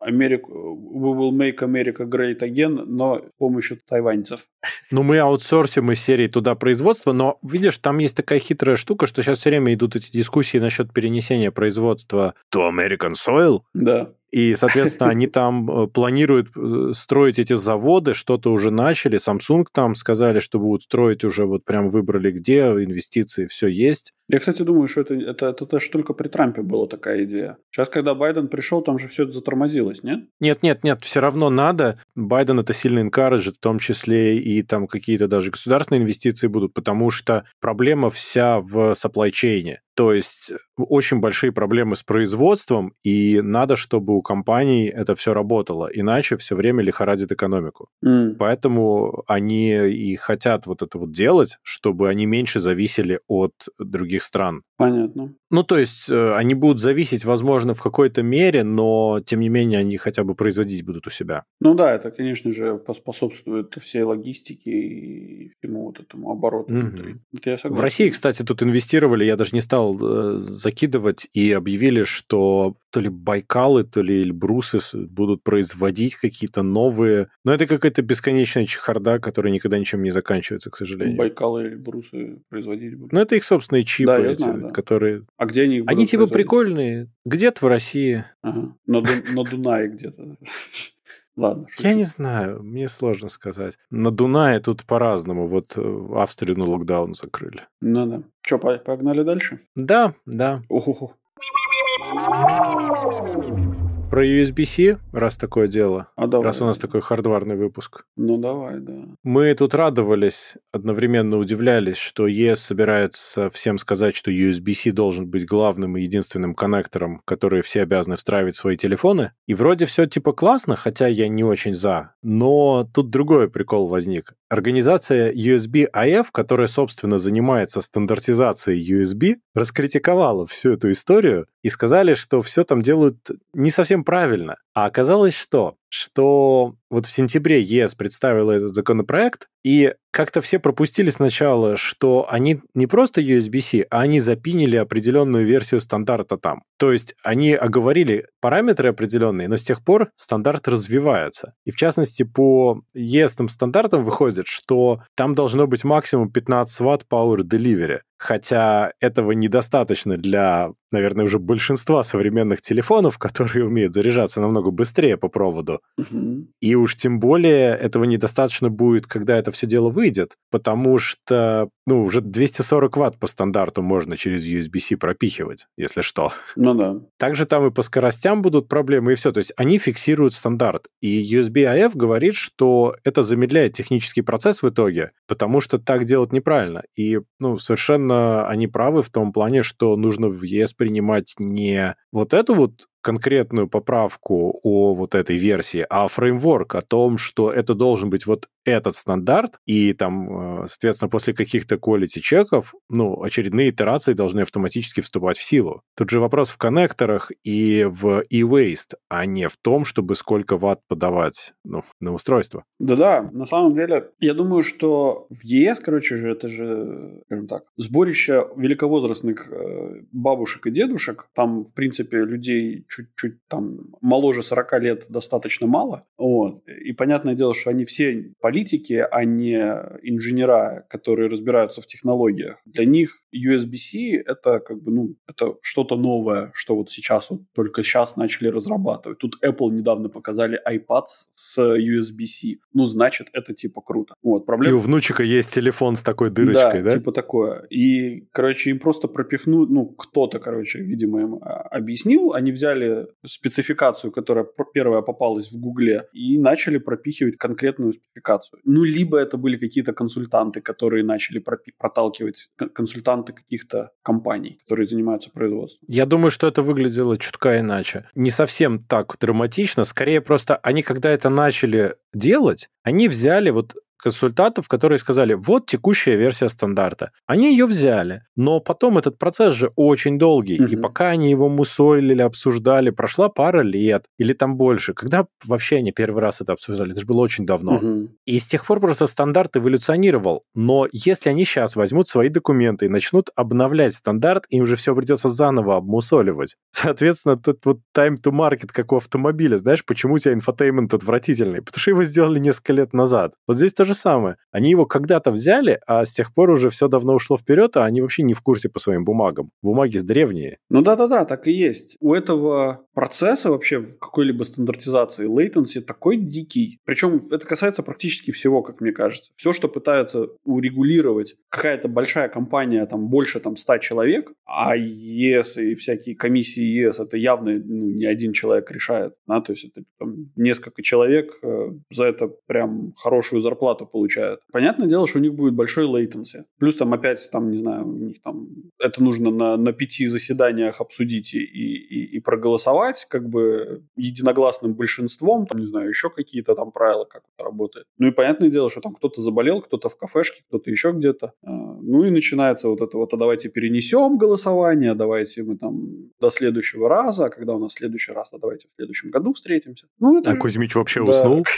[SPEAKER 2] Америку, we will make America great again, но с помощью тайваньцев.
[SPEAKER 1] Ну, мы аутсорсим из серии туда производства, но, видишь, там есть такая хитрая штука, что сейчас все время идут эти дискуссии насчет перенесения производства to American soil.
[SPEAKER 2] Да.
[SPEAKER 1] И, соответственно, они там э, планируют э, строить эти заводы, что-то уже начали. Samsung там сказали, что будут строить уже, вот прям выбрали где, инвестиции, все есть.
[SPEAKER 2] Я, кстати, думаю, что это, это, это, это же только при Трампе была такая идея. Сейчас, когда Байден пришел, там же все это затормозилось, нет?
[SPEAKER 1] Нет, нет, нет, все равно надо. Байден это сильно encouraged, в том числе и там какие-то даже государственные инвестиции будут, потому что проблема вся в supply chain. То есть очень большие проблемы с производством, и надо, чтобы у компаний это все работало, иначе все время лихорадит экономику. Mm. Поэтому они и хотят вот это вот делать, чтобы они меньше зависели от других стран.
[SPEAKER 2] Понятно.
[SPEAKER 1] Ну, то есть э, они будут зависеть, возможно, в какой-то мере, но, тем не менее, они хотя бы производить будут у себя.
[SPEAKER 2] Ну да, это, конечно же, поспособствует всей логистике и всему вот этому обороту mm-hmm.
[SPEAKER 1] Это я согласен. В России, кстати, тут инвестировали, я даже не стал э, закидывать, и объявили, что то ли Байкалы, то ли Эльбрусы будут производить какие-то новые... Но это какая-то бесконечная чехарда, которая никогда ничем не заканчивается, к сожалению.
[SPEAKER 2] Байкалы и Эльбрусы производить будут.
[SPEAKER 1] Ну, это их собственные чипы, да, эти, знаю, да. которые...
[SPEAKER 2] А где они
[SPEAKER 1] Они типа прикольные. Где-то в России.
[SPEAKER 2] Ага. На, на Дунае где-то. Ладно.
[SPEAKER 1] Шучу. Я не знаю, мне сложно сказать. На Дунае тут по-разному. Вот в Австрию на локдаун закрыли.
[SPEAKER 2] Ну да. Что, погнали дальше?
[SPEAKER 1] Да, да.
[SPEAKER 2] Ого.
[SPEAKER 1] Про USB-C, раз такое дело.
[SPEAKER 2] А давай.
[SPEAKER 1] Раз у нас такой хардварный выпуск.
[SPEAKER 2] Ну, давай, да.
[SPEAKER 1] Мы тут радовались, одновременно удивлялись, что ES собирается всем сказать, что USB-C должен быть главным и единственным коннектором, который все обязаны встраивать в свои телефоны. И вроде все типа классно, хотя я не очень за. Но тут другой прикол возник. Организация USB-IF, которая, собственно, занимается стандартизацией USB, раскритиковала всю эту историю и сказали, что все там делают не совсем правильно. А оказалось, что что вот в сентябре ЕС представила этот законопроект, и как-то все пропустили сначала, что они не просто USB-C, а они запинили определенную версию стандарта там. То есть они оговорили параметры определенные, но с тех пор стандарт развивается. И в частности, по ес стандартам выходит, что там должно быть максимум 15 ватт Power Delivery. Хотя этого недостаточно для, наверное, уже большинства современных телефонов, которые умеют заряжаться намного быстрее по проводу. Угу. И уж тем более этого недостаточно будет, когда это все дело выйдет, потому что, ну, уже 240 ватт по стандарту можно через USB-C пропихивать, если что.
[SPEAKER 2] Ну да.
[SPEAKER 1] Также там и по скоростям будут проблемы, и все. То есть они фиксируют стандарт. И USB-AF говорит, что это замедляет технический процесс в итоге, потому что так делать неправильно. И, ну, совершенно они правы в том плане, что нужно в ЕС принимать не вот эту вот конкретную поправку о вот этой версии, а фреймворк о том, что это должен быть вот этот стандарт, и там, э, соответственно, после каких-то quality чеков, ну, очередные итерации должны автоматически вступать в силу. Тут же вопрос в коннекторах и в e-waste, а не в том, чтобы сколько ватт подавать ну, на устройство.
[SPEAKER 2] Да-да, на самом деле, я думаю, что в ЕС, короче же, это же, скажем так, сборище великовозрастных э, бабушек и дедушек, там, в принципе, людей чуть-чуть там моложе 40 лет достаточно мало. Вот. И понятное дело, что они все политики, а не инженера, которые разбираются в технологиях. Для них USB-C это как бы, ну, это что-то новое, что вот сейчас вот только сейчас начали разрабатывать. Тут Apple недавно показали iPad с USB-C. Ну, значит, это типа круто. Вот,
[SPEAKER 1] проблема... И у внучика есть телефон с такой дырочкой, да?
[SPEAKER 2] Да, типа такое. И, короче, им просто пропихнут, ну, кто-то, короче, видимо, им а, объяснил. Они взяли спецификацию, которая первая попалась в Гугле, и начали пропихивать конкретную спецификацию. Ну, либо это были какие-то консультанты, которые начали проталкивать консультанты консультанты каких-то компаний, которые занимаются производством.
[SPEAKER 1] Я думаю, что это выглядело чутка иначе. Не совсем так драматично, скорее просто они, когда это начали делать, они взяли вот консультантов, которые сказали, вот текущая версия стандарта. Они ее взяли, но потом этот процесс же очень долгий, угу. и пока они его мусолили, обсуждали, прошла пара лет или там больше. Когда вообще они первый раз это обсуждали? Это же было очень давно. Угу. И с тех пор просто стандарт эволюционировал. Но если они сейчас возьмут свои документы и начнут обновлять стандарт, им уже все придется заново обмусоливать. Соответственно, тут вот time to market, как у автомобиля. Знаешь, почему у тебя infotainment отвратительный? Потому что его сделали несколько лет назад. Вот здесь тоже самое. Они его когда-то взяли, а с тех пор уже все давно ушло вперед, а они вообще не в курсе по своим бумагам. Бумаги древние.
[SPEAKER 2] Ну да-да-да, так и есть. У этого процесса вообще в какой-либо стандартизации latency такой дикий. Причем это касается практически всего, как мне кажется. Все, что пытается урегулировать какая-то большая компания, там больше там 100 человек, а ЕС и всякие комиссии ЕС, это явно ну, не один человек решает. Да? То есть это там, несколько человек э, за это прям хорошую зарплату получают. Понятное дело, что у них будет большой latency. Плюс там опять, там, не знаю, у них там это нужно на, на пяти заседаниях обсудить и, и, и проголосовать как бы единогласным большинством, там, не знаю, еще какие-то там правила, как это работает. Ну и понятное дело, что там кто-то заболел, кто-то в кафешке, кто-то еще где-то. А, ну и начинается вот это вот, а давайте перенесем голосование, давайте мы там до следующего раза, а когда у нас следующий раз, а давайте в следующем году встретимся.
[SPEAKER 1] Ну, это... А Кузьмич вообще уснул?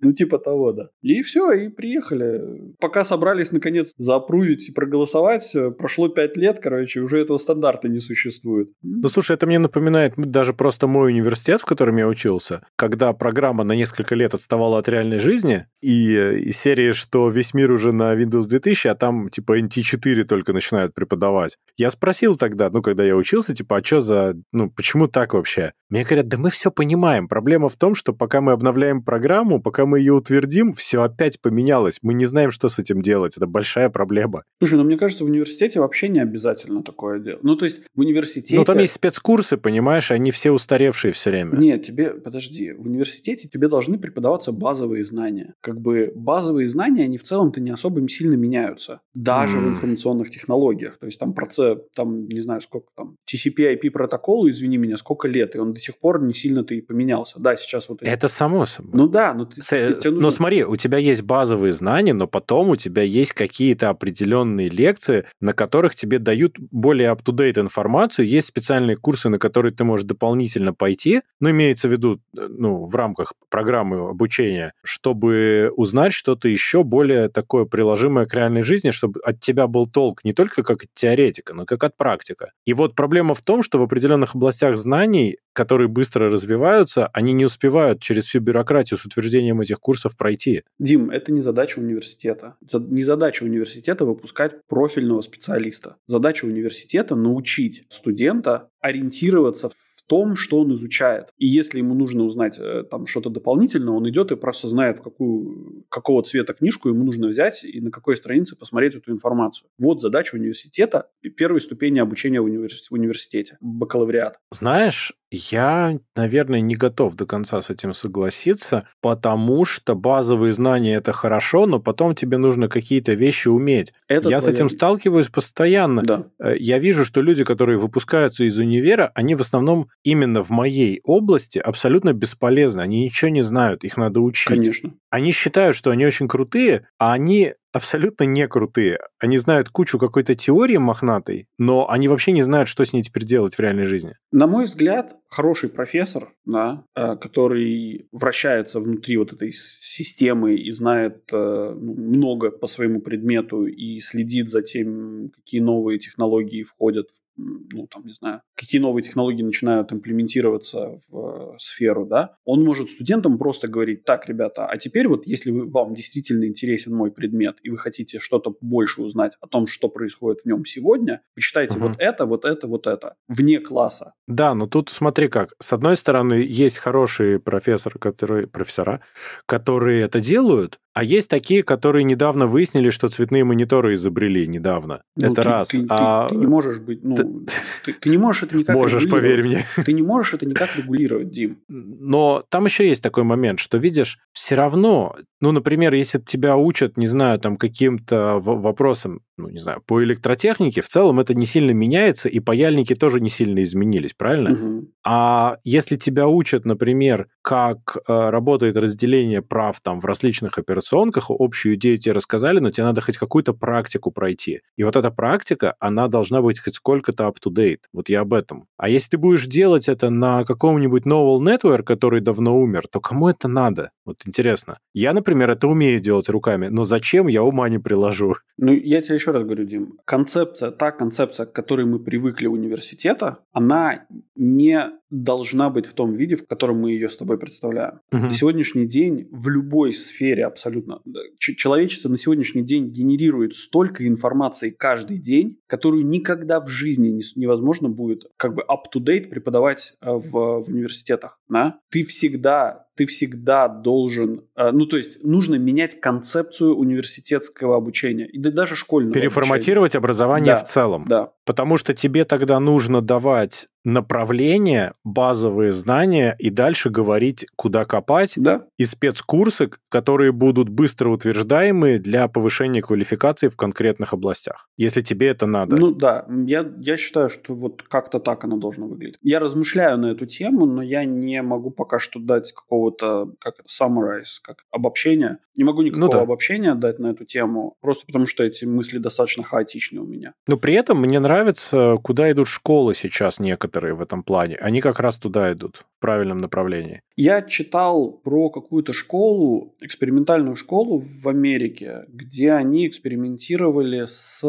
[SPEAKER 2] Ну, типа того. И все, и приехали. Пока собрались, наконец, заапрувить и проголосовать, э, прошло пять лет, короче, уже этого стандарта не существует.
[SPEAKER 1] Ну, слушай, это мне напоминает даже просто мой университет, в котором я учился, когда программа на несколько лет отставала от реальной жизни, и э, из серии, что весь мир уже на Windows 2000, а там, типа, NT4 только начинают преподавать. Я спросил тогда, ну, когда я учился, типа, а что за, ну, почему так вообще? Мне говорят, да мы все понимаем. Проблема в том, что пока мы обновляем программу, пока мы ее утвердим, все опять поменялось. Мы не знаем, что с этим делать. Это большая проблема.
[SPEAKER 2] Слушай, ну мне кажется, в университете вообще не обязательно такое делать. Ну, то есть в университете...
[SPEAKER 1] Ну, там есть спецкурсы, понимаешь, они все устаревшие все время.
[SPEAKER 2] Нет, тебе, подожди, в университете тебе должны преподаваться базовые знания. Как бы базовые знания, они в целом-то не особо сильно меняются, даже mm. в информационных технологиях. То есть там процесс, там, не знаю, сколько там, TCP-IP протоколу, извини меня, сколько лет, и он до сих пор не сильно-то и поменялся. Да, сейчас вот...
[SPEAKER 1] Это само собой.
[SPEAKER 2] Ну да, но...
[SPEAKER 1] Ты, С, тебе нужно... Но смотри, у тебя есть базовые знания, но потом у тебя есть какие-то определенные лекции, на которых тебе дают более up-to-date информацию, есть специальные курсы, на которые ты можешь дополнительно пойти, ну, имеется в виду, э, ну, в рамках программы обучения, чтобы узнать что-то еще более такое приложимое к реальной жизни, чтобы от тебя был толк не только как от теоретика, но как от практика. И вот проблема в том, что в определенных областях знаний, которые быстро развиваются, они не успевают через всю бюрократию с утверждением этих курсов пройти.
[SPEAKER 2] Дим, это не задача университета. Не задача университета выпускать профильного специалиста. Задача университета научить студента ориентироваться в том, что он изучает. И если ему нужно узнать э, там что-то дополнительно, он идет и просто знает, какую, какого цвета книжку ему нужно взять и на какой странице посмотреть эту информацию. Вот задача университета, первой ступени обучения в университете, бакалавриат.
[SPEAKER 1] Знаешь, я, наверное, не готов до конца с этим согласиться, потому что базовые знания это хорошо, но потом тебе нужно какие-то вещи уметь. Это я твоя... с этим сталкиваюсь постоянно.
[SPEAKER 2] Да.
[SPEAKER 1] Э, я вижу, что люди, которые выпускаются из универа, они в основном именно в моей области абсолютно бесполезны. Они ничего не знают, их надо учить.
[SPEAKER 2] Конечно.
[SPEAKER 1] Они считают, что они очень крутые, а они абсолютно не крутые. Они знают кучу какой-то теории мохнатой, но они вообще не знают, что с ней теперь делать в реальной жизни.
[SPEAKER 2] На мой взгляд, хороший профессор, да, э, который вращается внутри вот этой системы и знает э, ну, много по своему предмету и следит за тем, какие новые технологии входят ну, там, не знаю, какие новые технологии начинают имплементироваться в э, сферу, да, он может студентам просто говорить, так, ребята, а теперь вот если вы, вам действительно интересен мой предмет, и вы хотите что-то больше узнать о том, что происходит в нем сегодня, почитайте угу. вот это, вот это, вот это, вне класса.
[SPEAKER 1] Да, но тут смотри как. С одной стороны, есть хорошие профессоры, которые, профессора, которые это делают, а есть такие, которые недавно выяснили, что цветные мониторы изобрели недавно. Ну, это
[SPEAKER 2] ты,
[SPEAKER 1] раз.
[SPEAKER 2] Ты,
[SPEAKER 1] а...
[SPEAKER 2] ты, ты не можешь быть, ну, ты, ты не можешь это никак
[SPEAKER 1] Можешь, поверь мне.
[SPEAKER 2] Ты не можешь это никак регулировать, Дим.
[SPEAKER 1] Но там еще есть такой момент, что, видишь, все равно, ну, например, если тебя учат, не знаю, там, каким-то вопросам, ну, не знаю, по электротехнике, в целом это не сильно меняется, и паяльники тоже не сильно изменились, правильно?
[SPEAKER 2] Угу.
[SPEAKER 1] А если тебя учат, например, как э, работает разделение прав там в различных операционках, общую идею тебе рассказали, но тебе надо хоть какую-то практику пройти. И вот эта практика, она должна быть хоть сколько-то up-to-date. Вот я об этом. А если ты будешь делать это на каком-нибудь Novel Network, который давно умер, то кому это надо? Вот интересно. Я, например, это умею делать руками, но зачем, я ума не приложу.
[SPEAKER 2] Ну, я тебе еще раз говорю, Дим, концепция, та концепция, к которой мы привыкли университета, она не должна быть в том виде, в котором мы ее с тобой представляем. Угу. На сегодняшний день в любой сфере абсолютно человечество на сегодняшний день генерирует столько информации каждый день, которую никогда в жизни не, невозможно будет как бы up-to-date преподавать э, в, в университетах. Да? Ты всегда ты всегда должен, э, ну то есть нужно менять концепцию университетского обучения и даже школьного.
[SPEAKER 1] Переформатировать
[SPEAKER 2] обучения.
[SPEAKER 1] образование
[SPEAKER 2] да,
[SPEAKER 1] в целом.
[SPEAKER 2] Да.
[SPEAKER 1] Потому что тебе тогда нужно давать направление, базовые знания и дальше говорить, куда копать.
[SPEAKER 2] Да.
[SPEAKER 1] И спецкурсы, которые будут быстро утверждаемые для повышения квалификации в конкретных областях, если тебе это надо.
[SPEAKER 2] Ну да, я, я считаю, что вот как-то так оно должно выглядеть. Я размышляю на эту тему, но я не могу пока что дать какого-то, как summarize, как обобщение. Не могу никакого ну, да. обобщения дать на эту тему, просто потому что эти мысли достаточно хаотичны у меня.
[SPEAKER 1] Но при этом мне нравится, куда идут школы сейчас некоторые некоторые в этом плане, они как раз туда идут, в правильном направлении.
[SPEAKER 2] Я читал про какую-то школу, экспериментальную школу в Америке, где они экспериментировали с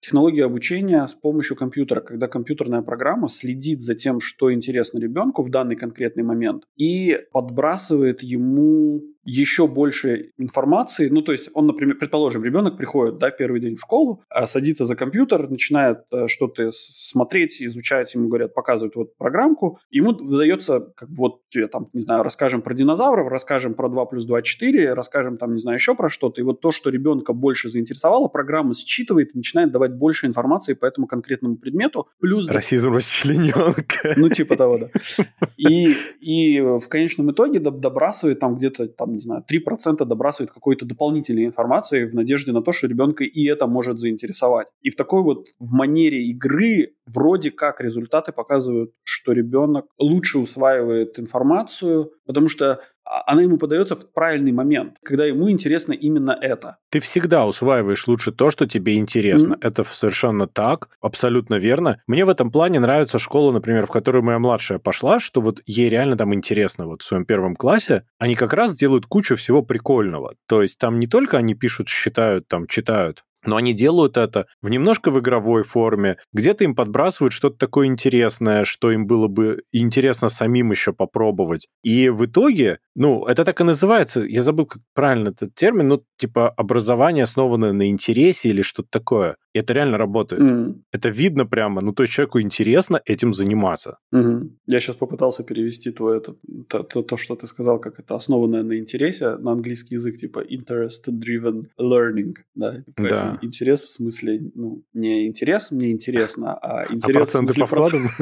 [SPEAKER 2] технологией обучения с помощью компьютера, когда компьютерная программа следит за тем, что интересно ребенку в данный конкретный момент, и подбрасывает ему еще больше информации. Ну, то есть он, например, предположим, ребенок приходит, да, первый день в школу, а садится за компьютер, начинает э, что-то смотреть, изучать, ему говорят, показывают вот программку, ему выдается, как вот тебе там, не знаю, расскажем про динозавров, расскажем про 2 плюс 2 4, расскажем там, не знаю, еще про что-то, и вот то, что ребенка больше заинтересовало, программа считывает и начинает давать давать больше информации по этому конкретному предмету. Плюс...
[SPEAKER 1] Расизм расчлененка.
[SPEAKER 2] Ну, типа того, да. И, и в конечном итоге добрасывает там где-то, там, не знаю, 3% добрасывает какой-то дополнительной информации в надежде на то, что ребенка и это может заинтересовать. И в такой вот, в манере игры вроде как результаты показывают, что ребенок лучше усваивает информацию, потому что а, она ему подается в правильный момент, когда ему интересно именно это.
[SPEAKER 1] Ты всегда усваиваешь лучше то, что тебе интересно. Mm-hmm. Это совершенно так, абсолютно верно. Мне в этом плане нравится школа, например, в которую моя младшая пошла, что вот ей реально там интересно. Вот в своем первом классе они как раз делают кучу всего прикольного. То есть там не только они пишут, считают, там читают, но они делают это в немножко в игровой форме, где-то им подбрасывают что-то такое интересное, что им было бы интересно самим еще попробовать. И в итоге, ну, это так и называется, я забыл, как правильно этот термин, ну, типа образование, основанное на интересе или что-то такое. Это реально работает. Mm. Это видно прямо, ну, то есть человеку интересно этим заниматься.
[SPEAKER 2] Mm-hmm. Я сейчас попытался перевести твое, это, то, то, то, что ты сказал, как это основанное на интересе, на английский язык, типа interest-driven learning, да? Типа,
[SPEAKER 1] да
[SPEAKER 2] интерес в смысле, ну, не интерес мне интересно, а, а интерес а
[SPEAKER 1] проценты в смысле по вкладам?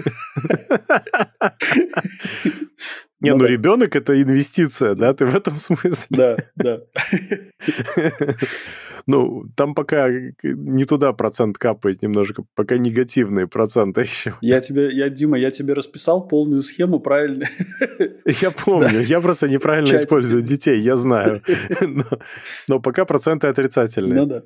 [SPEAKER 1] Не, ну, ну ребенок это инвестиция, да, ты в этом смысле?
[SPEAKER 2] Да, да.
[SPEAKER 1] Ну, там пока не туда процент капает немножко, пока негативные проценты еще.
[SPEAKER 2] Я тебе, я, Дима, я тебе расписал полную схему правильно.
[SPEAKER 1] Я помню, я просто неправильно использую детей, я знаю. Но пока проценты отрицательные.
[SPEAKER 2] Ну да.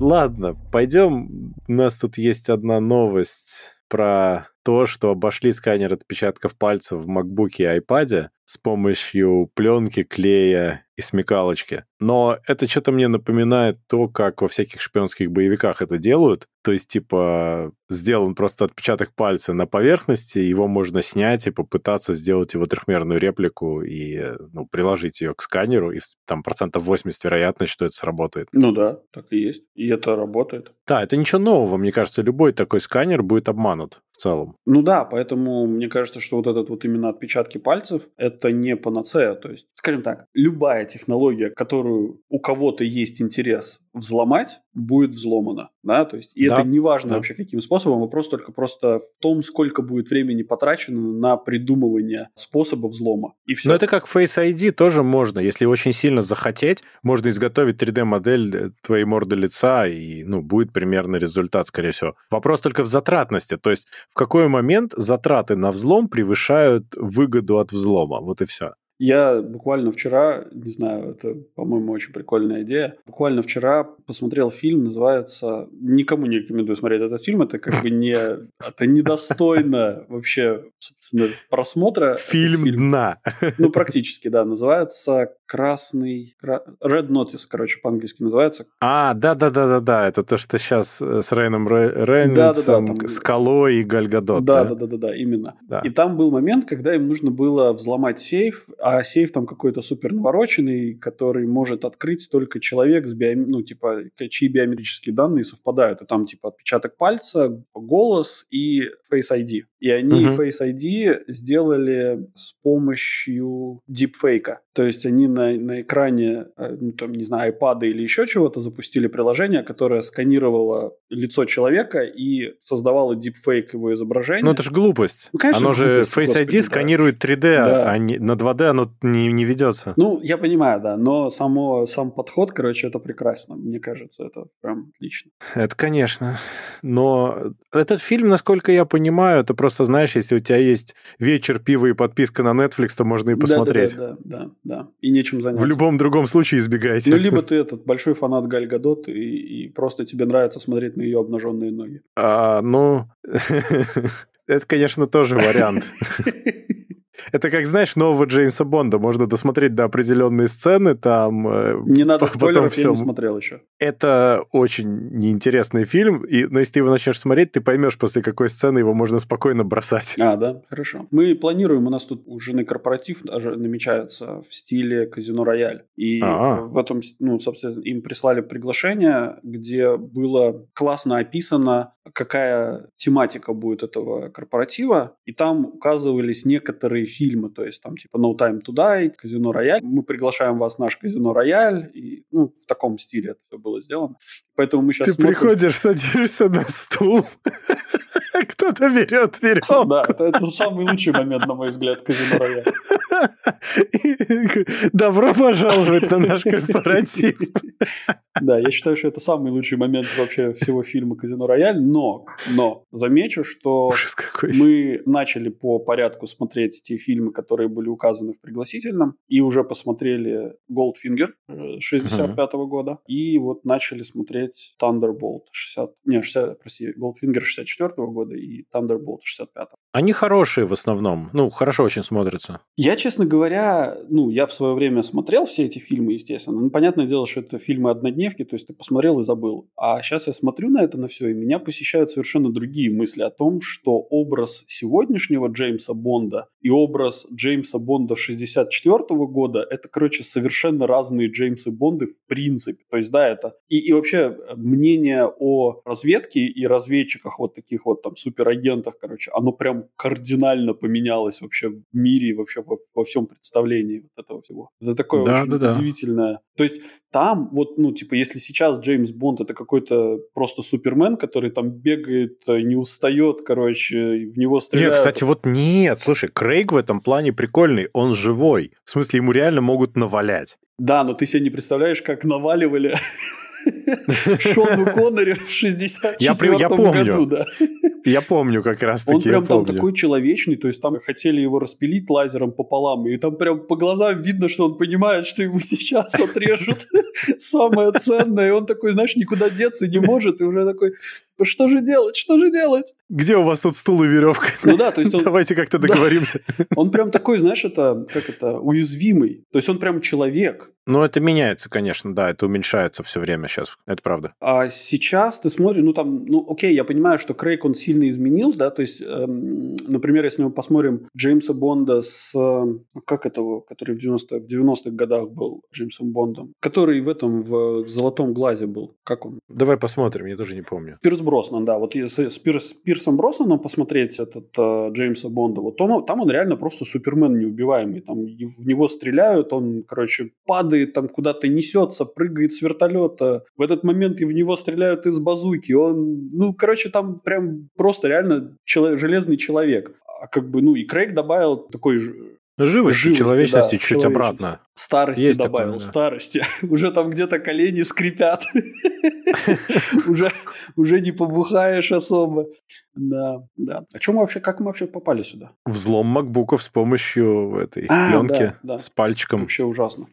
[SPEAKER 1] Ладно, пойдем. У нас тут есть одна новость про то, что обошли сканер отпечатков пальцев в MacBook и iPad с помощью пленки, клея и смекалочки. Но это что-то мне напоминает то, как во всяких шпионских боевиках это делают. То есть, типа, сделан просто отпечаток пальца на поверхности, его можно снять и попытаться сделать его трехмерную реплику и ну, приложить ее к сканеру, и там процентов 80 вероятность, что это сработает.
[SPEAKER 2] Ну да, так и есть. И это работает.
[SPEAKER 1] Да, это ничего нового. Мне кажется, любой такой сканер будет обманут в целом.
[SPEAKER 2] Ну да, поэтому мне кажется, что вот этот вот именно отпечатки пальцев – это не панацея. То есть, скажем так, любая технология, которую у кого-то есть интерес взломать, будет взломана. Да? То есть, и да, это не важно да. вообще каким способом, вопрос только просто в том, сколько будет времени потрачено на придумывание способа взлома. И все.
[SPEAKER 1] Но это как Face ID тоже можно. Если очень сильно захотеть, можно изготовить 3D-модель э, твоей морды лица, и ну, будет примерный результат, скорее всего. Вопрос только в затратности. То есть в какой момент затраты на взлом превышают выгоду от взлома? Вот и все.
[SPEAKER 2] Я буквально вчера, не знаю, это, по-моему, очень прикольная идея. Буквально вчера посмотрел фильм, называется... Никому не рекомендую смотреть этот фильм, это как бы не... Это недостойно вообще, собственно, просмотра.
[SPEAKER 1] Фильм дна.
[SPEAKER 2] Ну, практически, да. Называется «Красный...» Red Notice, короче, по-английски называется.
[SPEAKER 1] А, да-да-да-да-да. Это то, что сейчас э, с Рейном Рейнольдсом, да, да, да, Скалой и Гальгадот.
[SPEAKER 2] Да-да-да-да, именно. Да. И там был момент, когда им нужно было взломать сейф, а сейф там какой-то супер навороченный, который может открыть только человек с биом... ну, типа, чьи биометрические данные совпадают. И там, типа, отпечаток пальца, голос и Face ID. И они uh-huh. Face ID сделали с помощью дипфейка. То есть они на, на экране, э, ну, там, не знаю, iPad или еще чего-то запустили приложение, которое сканировало лицо человека и создавало дипфейк его изображения.
[SPEAKER 1] Ну, это же глупость. Ну, конечно, оно же Face ID господи, сканирует 3D, да. а не, на 2D оно не, не ведется.
[SPEAKER 2] Ну, я понимаю, да, но само, сам подход, короче, это прекрасно. Мне кажется, это прям отлично.
[SPEAKER 1] Это, конечно. Но этот фильм, насколько я понимаю, это просто, знаешь, если у тебя есть вечер, пива и подписка на Netflix, то можно и посмотреть.
[SPEAKER 2] Да, да, да, да, да. И нечем заняться.
[SPEAKER 1] В любом другом случае избегайте.
[SPEAKER 2] Ну, либо ты этот большой фанат Галь Гадот, и, и просто тебе нравится смотреть на ее обнаженные ноги.
[SPEAKER 1] А, ну, это, конечно, тоже вариант. Это как, знаешь, нового Джеймса Бонда. Можно досмотреть до определенной сцены, там...
[SPEAKER 2] Э, не надо потом все. я не смотрел еще.
[SPEAKER 1] Это очень неинтересный фильм, и но если ты его начнешь смотреть, ты поймешь, после какой сцены его можно спокойно бросать.
[SPEAKER 2] А, да? Хорошо. Мы планируем, у нас тут у жены корпоратив даже намечается в стиле казино Рояль. И А-а. в этом, ну, собственно, им прислали приглашение, где было классно описано какая тематика будет этого корпоратива, и там указывались некоторые фильмы, то есть там типа No Time to Die, Казино Рояль. Мы приглашаем вас в наш Казино Рояль, и ну, в таком стиле это было сделано. Поэтому мы сейчас
[SPEAKER 1] Ты смотрим... приходишь, садишься на стул, кто-то берет веревку.
[SPEAKER 2] Да, это, это самый лучший момент, на мой взгляд, Казино Рояль.
[SPEAKER 1] Добро пожаловать на наш корпоратив.
[SPEAKER 2] Да, я считаю, что это самый лучший момент вообще всего фильма «Казино Рояль», но, но замечу, что мы начали по порядку смотреть те фильмы, которые были указаны в пригласительном, и уже посмотрели «Goldfinger» 65 -го года, и вот начали смотреть «Thunderbolt» 60... Не, 60, прости, «Goldfinger» 64 -го года и «Thunderbolt» 65 -го.
[SPEAKER 1] Они хорошие в основном, ну, хорошо очень смотрятся.
[SPEAKER 2] Я, честно говоря, ну, я в свое время смотрел все эти фильмы, естественно, ну, понятное дело, что это фильмы однодневки, то есть ты посмотрел и забыл. А сейчас я смотрю на это на все, и меня посещают совершенно другие мысли о том, что образ сегодняшнего Джеймса Бонда и образ Джеймса Бонда 64 -го года – это, короче, совершенно разные Джеймсы Бонды в принципе. То есть, да, это... И, и вообще мнение о разведке и разведчиках вот таких вот там суперагентах, короче, оно прям кардинально поменялось вообще в мире и вообще во, во всем представлении вот этого всего. Это такое да, очень да, да. удивительное. То есть там вот, ну, типа, если сейчас Джеймс Бонд это какой-то просто супермен, который там бегает, не устает, короче, в него стреляют.
[SPEAKER 1] Нет, кстати, вот нет, слушай, Крейг в этом плане прикольный, он живой. В смысле, ему реально могут навалять.
[SPEAKER 2] Да, но ты себе не представляешь, как наваливали Шону Коннери в 64 я, я помню. году, да.
[SPEAKER 1] Я помню как раз таки.
[SPEAKER 2] Он прям там такой человечный, то есть там хотели его распилить лазером пополам, и там прям по глазам видно, что он понимает, что ему сейчас отрежут самое ценное, и он такой, знаешь, никуда деться не может, и уже такой, что же делать, что же делать?
[SPEAKER 1] Где у вас тут стул и веревка?
[SPEAKER 2] Ну да, то есть он...
[SPEAKER 1] Давайте как-то договоримся.
[SPEAKER 2] Да. Он прям такой, знаешь, это, как это, уязвимый. То есть он прям человек.
[SPEAKER 1] Ну, это меняется, конечно, да, это уменьшается все время сейчас, это правда.
[SPEAKER 2] А сейчас ты смотришь, ну там, ну окей, я понимаю, что Крейг, он сильно изменился, да, то есть, эм, например, если мы посмотрим Джеймса Бонда с, э, как этого, который в 90 в 90-х годах был Джеймсом Бондом, который в этом, в «Золотом глазе» был, как он?
[SPEAKER 1] Давай посмотрим, я тоже не помню.
[SPEAKER 2] Пирс Броснан, да, вот если с Пирс, Пирсом Броснаном посмотреть этот э, Джеймса Бонда, вот он, там он реально просто супермен неубиваемый, там в него стреляют, он, короче, падает, там куда-то несется, прыгает с вертолета, в этот момент и в него стреляют из базуки, он, ну, короче, там прям просто реально чело- железный человек. А как бы, ну, и Крейг добавил такой
[SPEAKER 1] Живости, живости человечности да, чуть обратно.
[SPEAKER 2] Старости Есть добавил, такое, да. старости. Уже там где-то колени скрипят. уже, уже не побухаешь особо. Да, да. А чем мы вообще, как мы вообще попали сюда?
[SPEAKER 1] Взлом макбуков с помощью этой а, пленки с пальчиком.
[SPEAKER 2] Вообще ужасно.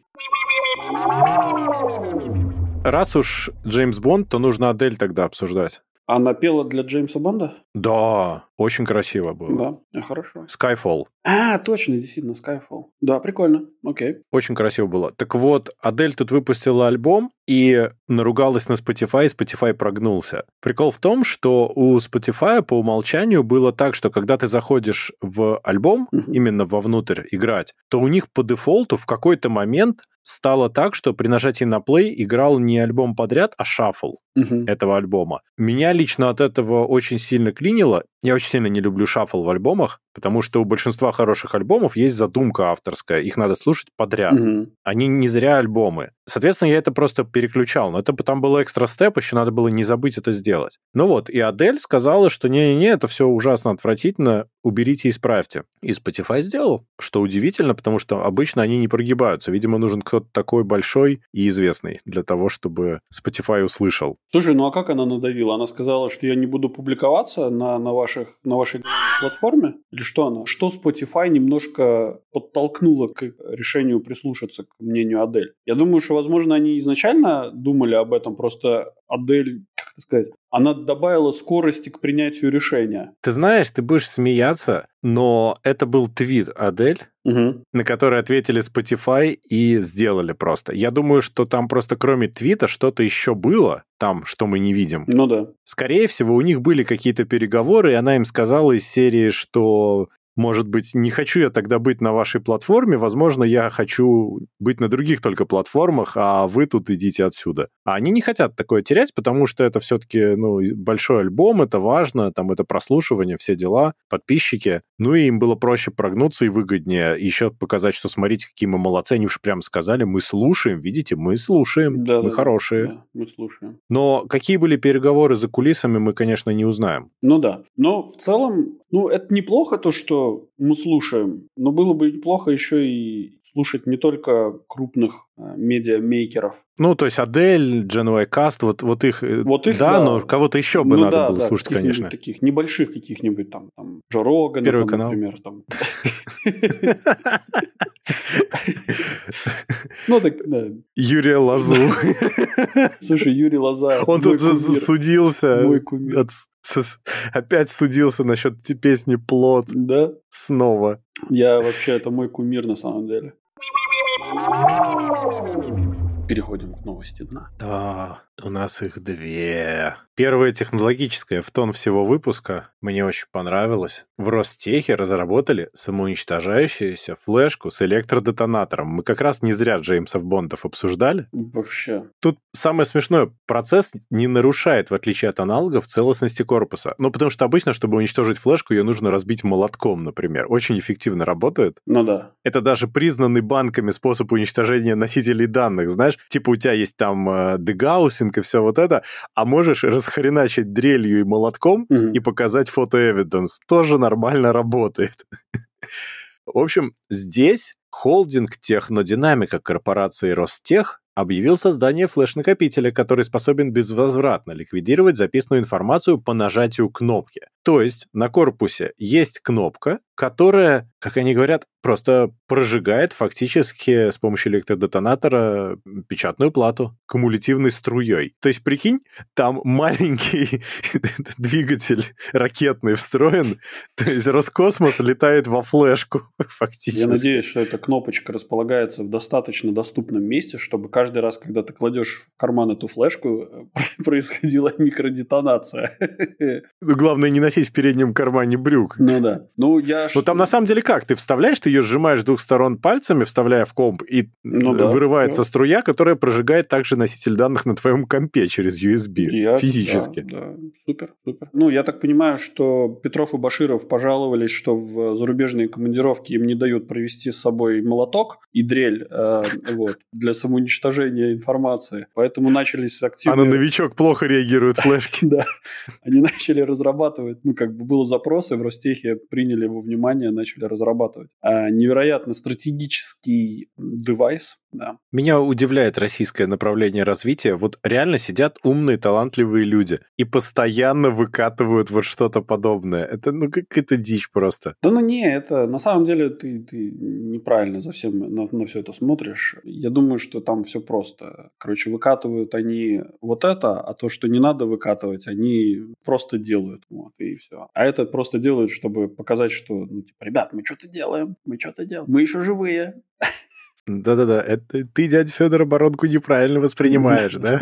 [SPEAKER 1] Раз уж Джеймс Бонд, то нужно Адель тогда обсуждать.
[SPEAKER 2] Она пела для Джеймса Бонда?
[SPEAKER 1] Да, очень красиво было.
[SPEAKER 2] Да, хорошо.
[SPEAKER 1] Skyfall.
[SPEAKER 2] А, точно, действительно, Skyfall. Да, прикольно, окей.
[SPEAKER 1] Очень красиво было. Так вот, Адель тут выпустила альбом и наругалась на Spotify, и Spotify прогнулся. Прикол в том, что у Spotify по умолчанию было так, что когда ты заходишь в альбом, uh-huh. именно вовнутрь играть, то у них по дефолту в какой-то момент стало так, что при нажатии на play играл не альбом подряд, а шаффл uh-huh. этого альбома. Меня лично от этого очень сильно клинило. Я очень сильно не люблю шаффл в альбомах, потому что у большинства хороших альбомов есть задумка авторская, их надо слушать подряд. Uh-huh. Они не зря альбомы. Соответственно, я это просто переключал, но это там был экстра степ, еще надо было не забыть это сделать. Ну вот, и Адель сказала, что не-не-не, это все ужасно отвратительно, уберите и исправьте. И Spotify сделал, что удивительно, потому что обычно они не прогибаются. Видимо, нужен кто-то такой большой и известный для того, чтобы Spotify услышал.
[SPEAKER 2] Слушай, ну а как она надавила? Она сказала, что я не буду публиковаться на, на, ваших, на вашей платформе? Или что она? Что Spotify немножко подтолкнуло к решению прислушаться к мнению Адель? Я думаю, что, возможно, они изначально думали об этом, просто Адель, как сказать, она добавила скорости к принятию решения.
[SPEAKER 1] Ты знаешь, ты будешь смеяться, но это был твит Адель, угу. на который ответили Spotify и сделали просто. Я думаю, что там просто кроме твита что-то еще было там, что мы не видим.
[SPEAKER 2] Ну да.
[SPEAKER 1] Скорее всего, у них были какие-то переговоры, и она им сказала из серии, что может быть, не хочу я тогда быть на вашей платформе, возможно, я хочу быть на других только платформах, а вы тут идите отсюда. А они не хотят такое терять, потому что это все-таки, ну, большой альбом, это важно, там это прослушивание, все дела, подписчики. Ну, и им было проще прогнуться и выгоднее. Еще показать, что смотрите, какие мы молодцы. Они уж прямо сказали, мы слушаем, видите, мы слушаем, да, мы да, хорошие. Да,
[SPEAKER 2] мы слушаем.
[SPEAKER 1] Но какие были переговоры за кулисами, мы, конечно, не узнаем.
[SPEAKER 2] Ну да. Но в целом, ну, это неплохо то, что мы слушаем, но было бы неплохо еще и слушать не только крупных э, медиамейкеров.
[SPEAKER 1] Ну, то есть Адель, Дженуэй Каст, вот, вот их, э,
[SPEAKER 2] вот их
[SPEAKER 1] да, да, но кого-то еще бы ну, надо да, было да, слушать, конечно.
[SPEAKER 2] таких небольших каких-нибудь там, там Джо Рогана,
[SPEAKER 1] Первый
[SPEAKER 2] там,
[SPEAKER 1] канал.
[SPEAKER 2] например. Там. Ну, так, да.
[SPEAKER 1] Юрия Лазу.
[SPEAKER 2] Слушай, Юрий Лоза.
[SPEAKER 1] Он тут судился. Мой кумир. Опять судился насчет песни «Плод».
[SPEAKER 2] Да?
[SPEAKER 1] Снова.
[SPEAKER 2] Я вообще, это мой кумир на самом деле. Переходим к новости дна.
[SPEAKER 1] Да, у нас их две. Первая технологическая в тон всего выпуска мне очень понравилось. В Ростехе разработали самоуничтожающуюся флешку с электродетонатором. Мы как раз не зря Джеймсов Бондов обсуждали.
[SPEAKER 2] Вообще.
[SPEAKER 1] Тут самое смешное, процесс не нарушает, в отличие от аналогов, целостности корпуса. Ну, потому что обычно, чтобы уничтожить флешку, ее нужно разбить молотком, например. Очень эффективно работает.
[SPEAKER 2] Ну да.
[SPEAKER 1] Это даже признанный банками способ уничтожения носителей данных, знаешь? Типа у тебя есть там э, дегаусинг и все вот это, а можешь расхреначить дрелью и молотком mm-hmm. и показать фото-эвиденс. Тоже нормально работает. В общем, здесь холдинг Технодинамика корпорации Ростех объявил создание флеш-накопителя, который способен безвозвратно ликвидировать записанную информацию по нажатию кнопки. То есть на корпусе есть кнопка, которая, как они говорят, просто прожигает фактически с помощью электродетонатора печатную плату кумулятивной струей. То есть, прикинь, там маленький двигатель ракетный встроен, то есть Роскосмос летает во флешку фактически.
[SPEAKER 2] Я надеюсь, что эта кнопочка располагается в достаточно доступном месте, чтобы каждый раз, когда ты кладешь в карман эту флешку, происходила микродетонация.
[SPEAKER 1] Ну, главное не носить в переднем кармане брюк.
[SPEAKER 2] Ну да. Ну, я...
[SPEAKER 1] Ну, там на самом деле как? Ты вставляешь, ты ее сжимаешь с двух сторон пальцами, вставляя в комп, и ну, да, вырывается да. струя, которая прожигает также носитель данных на твоем компе через USB я, физически.
[SPEAKER 2] Да, да, супер, супер. Ну, я так понимаю, что Петров и Баширов пожаловались, что в зарубежные командировки им не дают провести с собой молоток и дрель э, вот, для самоуничтожения информации. Поэтому начались активные...
[SPEAKER 1] А на новичок плохо реагируют флешки.
[SPEAKER 2] Да. Они начали разрабатывать, ну, как бы был запрос, и в Ростехе приняли его внимание, начали разрабатывать. А, невероятно стратегический девайс, да.
[SPEAKER 1] Меня удивляет российское направление развития. Вот реально сидят умные, талантливые люди и постоянно выкатывают вот что-то подобное. Это, ну, какая-то дичь просто.
[SPEAKER 2] Да ну не, это на самом деле ты, ты неправильно совсем на, на все это смотришь. Я думаю, что там все просто. Короче, выкатывают они вот это, а то, что не надо выкатывать, они просто делают. Вот, и все. А это просто делают, чтобы показать, что, ну, типа, ребят, мы что-то делаем, мы что-то делаем, мы еще живые.
[SPEAKER 1] Да-да-да, это ты, дядя Федор, оборонку неправильно воспринимаешь, да?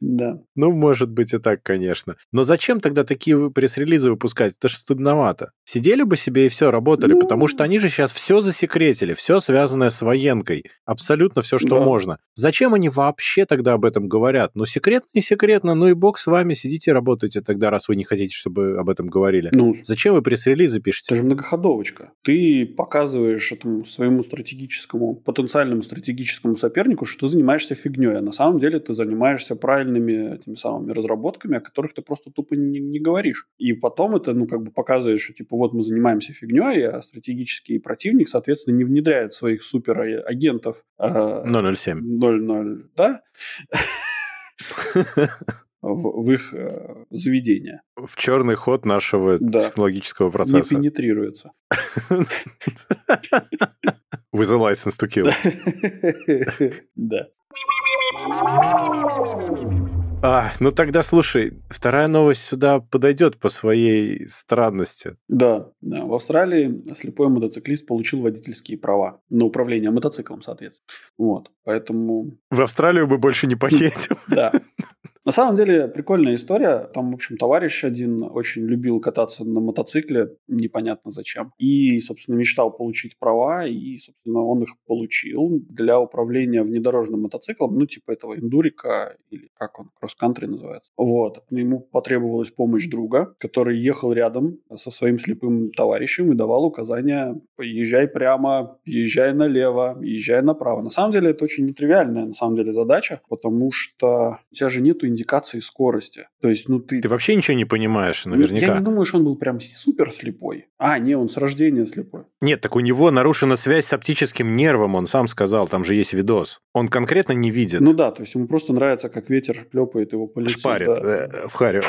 [SPEAKER 2] Да.
[SPEAKER 1] Ну, может быть и так, конечно. Но зачем тогда такие пресс-релизы выпускать? Это же стыдновато. Сидели бы себе и все, работали, ну... потому что они же сейчас все засекретили, все связанное с военкой, абсолютно все, что да. можно. Зачем они вообще тогда об этом говорят? Ну, секретно и секретно, ну и бог с вами, сидите работайте тогда, раз вы не хотите, чтобы об этом говорили. Ну, Зачем вы пресс-релизы пишете?
[SPEAKER 2] Это же многоходовочка. Ты показываешь этому своему стратегическому, потенциальному стратегическому сопернику, что ты занимаешься фигней, а на самом деле ты занимаешься правильными этими самыми разработками, о которых ты просто тупо не, не говоришь. И потом это, ну, как бы показывает, что, типа, вот мы занимаемся фигней, а стратегический противник, соответственно, не внедряет своих суперагентов.
[SPEAKER 1] Э, 007.
[SPEAKER 2] 00, да? в, в их э, заведение.
[SPEAKER 1] В черный ход нашего да. технологического процесса.
[SPEAKER 2] Не пенетрируется.
[SPEAKER 1] With a license to kill.
[SPEAKER 2] Да.
[SPEAKER 1] А, ну тогда слушай, вторая новость сюда подойдет по своей странности.
[SPEAKER 2] Да, да. В Австралии слепой мотоциклист получил водительские права на управление мотоциклом, соответственно. Вот, поэтому...
[SPEAKER 1] В Австралию мы больше не поедем.
[SPEAKER 2] Да. На самом деле, прикольная история. Там, в общем, товарищ один очень любил кататься на мотоцикле, непонятно зачем. И, собственно, мечтал получить права, и, собственно, он их получил для управления внедорожным мотоциклом, ну, типа этого эндурика, или как он, кросс-кантри называется. Вот. Ему потребовалась помощь друга, который ехал рядом со своим слепым товарищем и давал указания «езжай прямо, езжай налево, езжай направо». На самом деле, это очень нетривиальная, на самом деле, задача, потому что у тебя же нету индикации скорости. То есть, ну ты...
[SPEAKER 1] Ты вообще ничего не понимаешь, наверняка.
[SPEAKER 2] Я не думаю, что он был прям супер слепой. А, не, он с рождения слепой.
[SPEAKER 1] Нет, так у него нарушена связь с оптическим нервом, он сам сказал, там же есть видос. Он конкретно не видит.
[SPEAKER 2] Ну да, то есть ему просто нравится, как ветер плепает его по лицу.
[SPEAKER 1] Шпарит да. Э, в харю.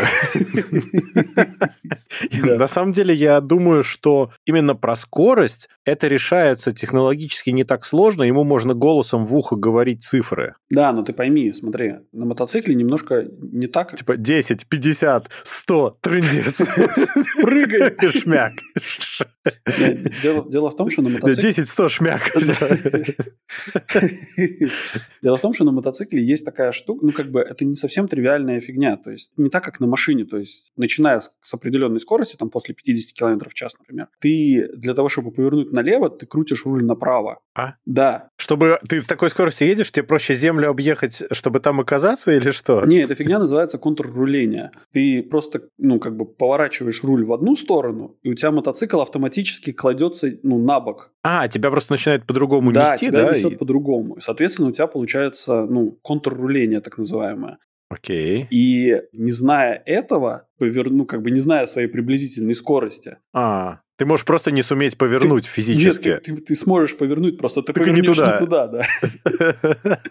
[SPEAKER 1] На самом деле, я думаю, что именно про скорость это решается технологически не так сложно, ему можно голосом в ухо говорить цифры.
[SPEAKER 2] Да, но ты пойми, смотри, на мотоцикле немножко не так.
[SPEAKER 1] Типа 10, 50, 100, трындец.
[SPEAKER 2] Прыгай.
[SPEAKER 1] Шмяк.
[SPEAKER 2] Дело, в том, что на мотоцикле...
[SPEAKER 1] 10-100 шмяк.
[SPEAKER 2] Дело в том, что на мотоцикле есть такая штука, ну, как бы, это не совсем тривиальная фигня. То есть, не так, как на машине. То есть, начиная с, с определенной скорости, там, после 50 км в час, например, ты для того, чтобы повернуть налево, ты крутишь руль направо.
[SPEAKER 1] А?
[SPEAKER 2] Да.
[SPEAKER 1] Чтобы ты с такой скоростью едешь, тебе проще землю объехать, чтобы там оказаться или что?
[SPEAKER 2] Не, эта фигня называется контрруление. Ты просто, ну, как бы поворачиваешь руль в одну сторону, и у тебя мотоцикл автоматически кладется, ну, на бок.
[SPEAKER 1] А, тебя просто начинает по-другому
[SPEAKER 2] да,
[SPEAKER 1] нести,
[SPEAKER 2] тебя
[SPEAKER 1] да?
[SPEAKER 2] несет
[SPEAKER 1] И-
[SPEAKER 2] по-другому. Соответственно, у тебя получается, ну, контрруление так называемое.
[SPEAKER 1] Окей.
[SPEAKER 2] И не зная этого, повер... ну, как бы не зная своей приблизительной скорости,
[SPEAKER 1] А, ты можешь просто не суметь повернуть физически.
[SPEAKER 2] Нет, ты, ты- ты сможешь повернуть, просто ты
[SPEAKER 1] не
[SPEAKER 2] повернешь
[SPEAKER 1] туда.
[SPEAKER 2] не туда, да.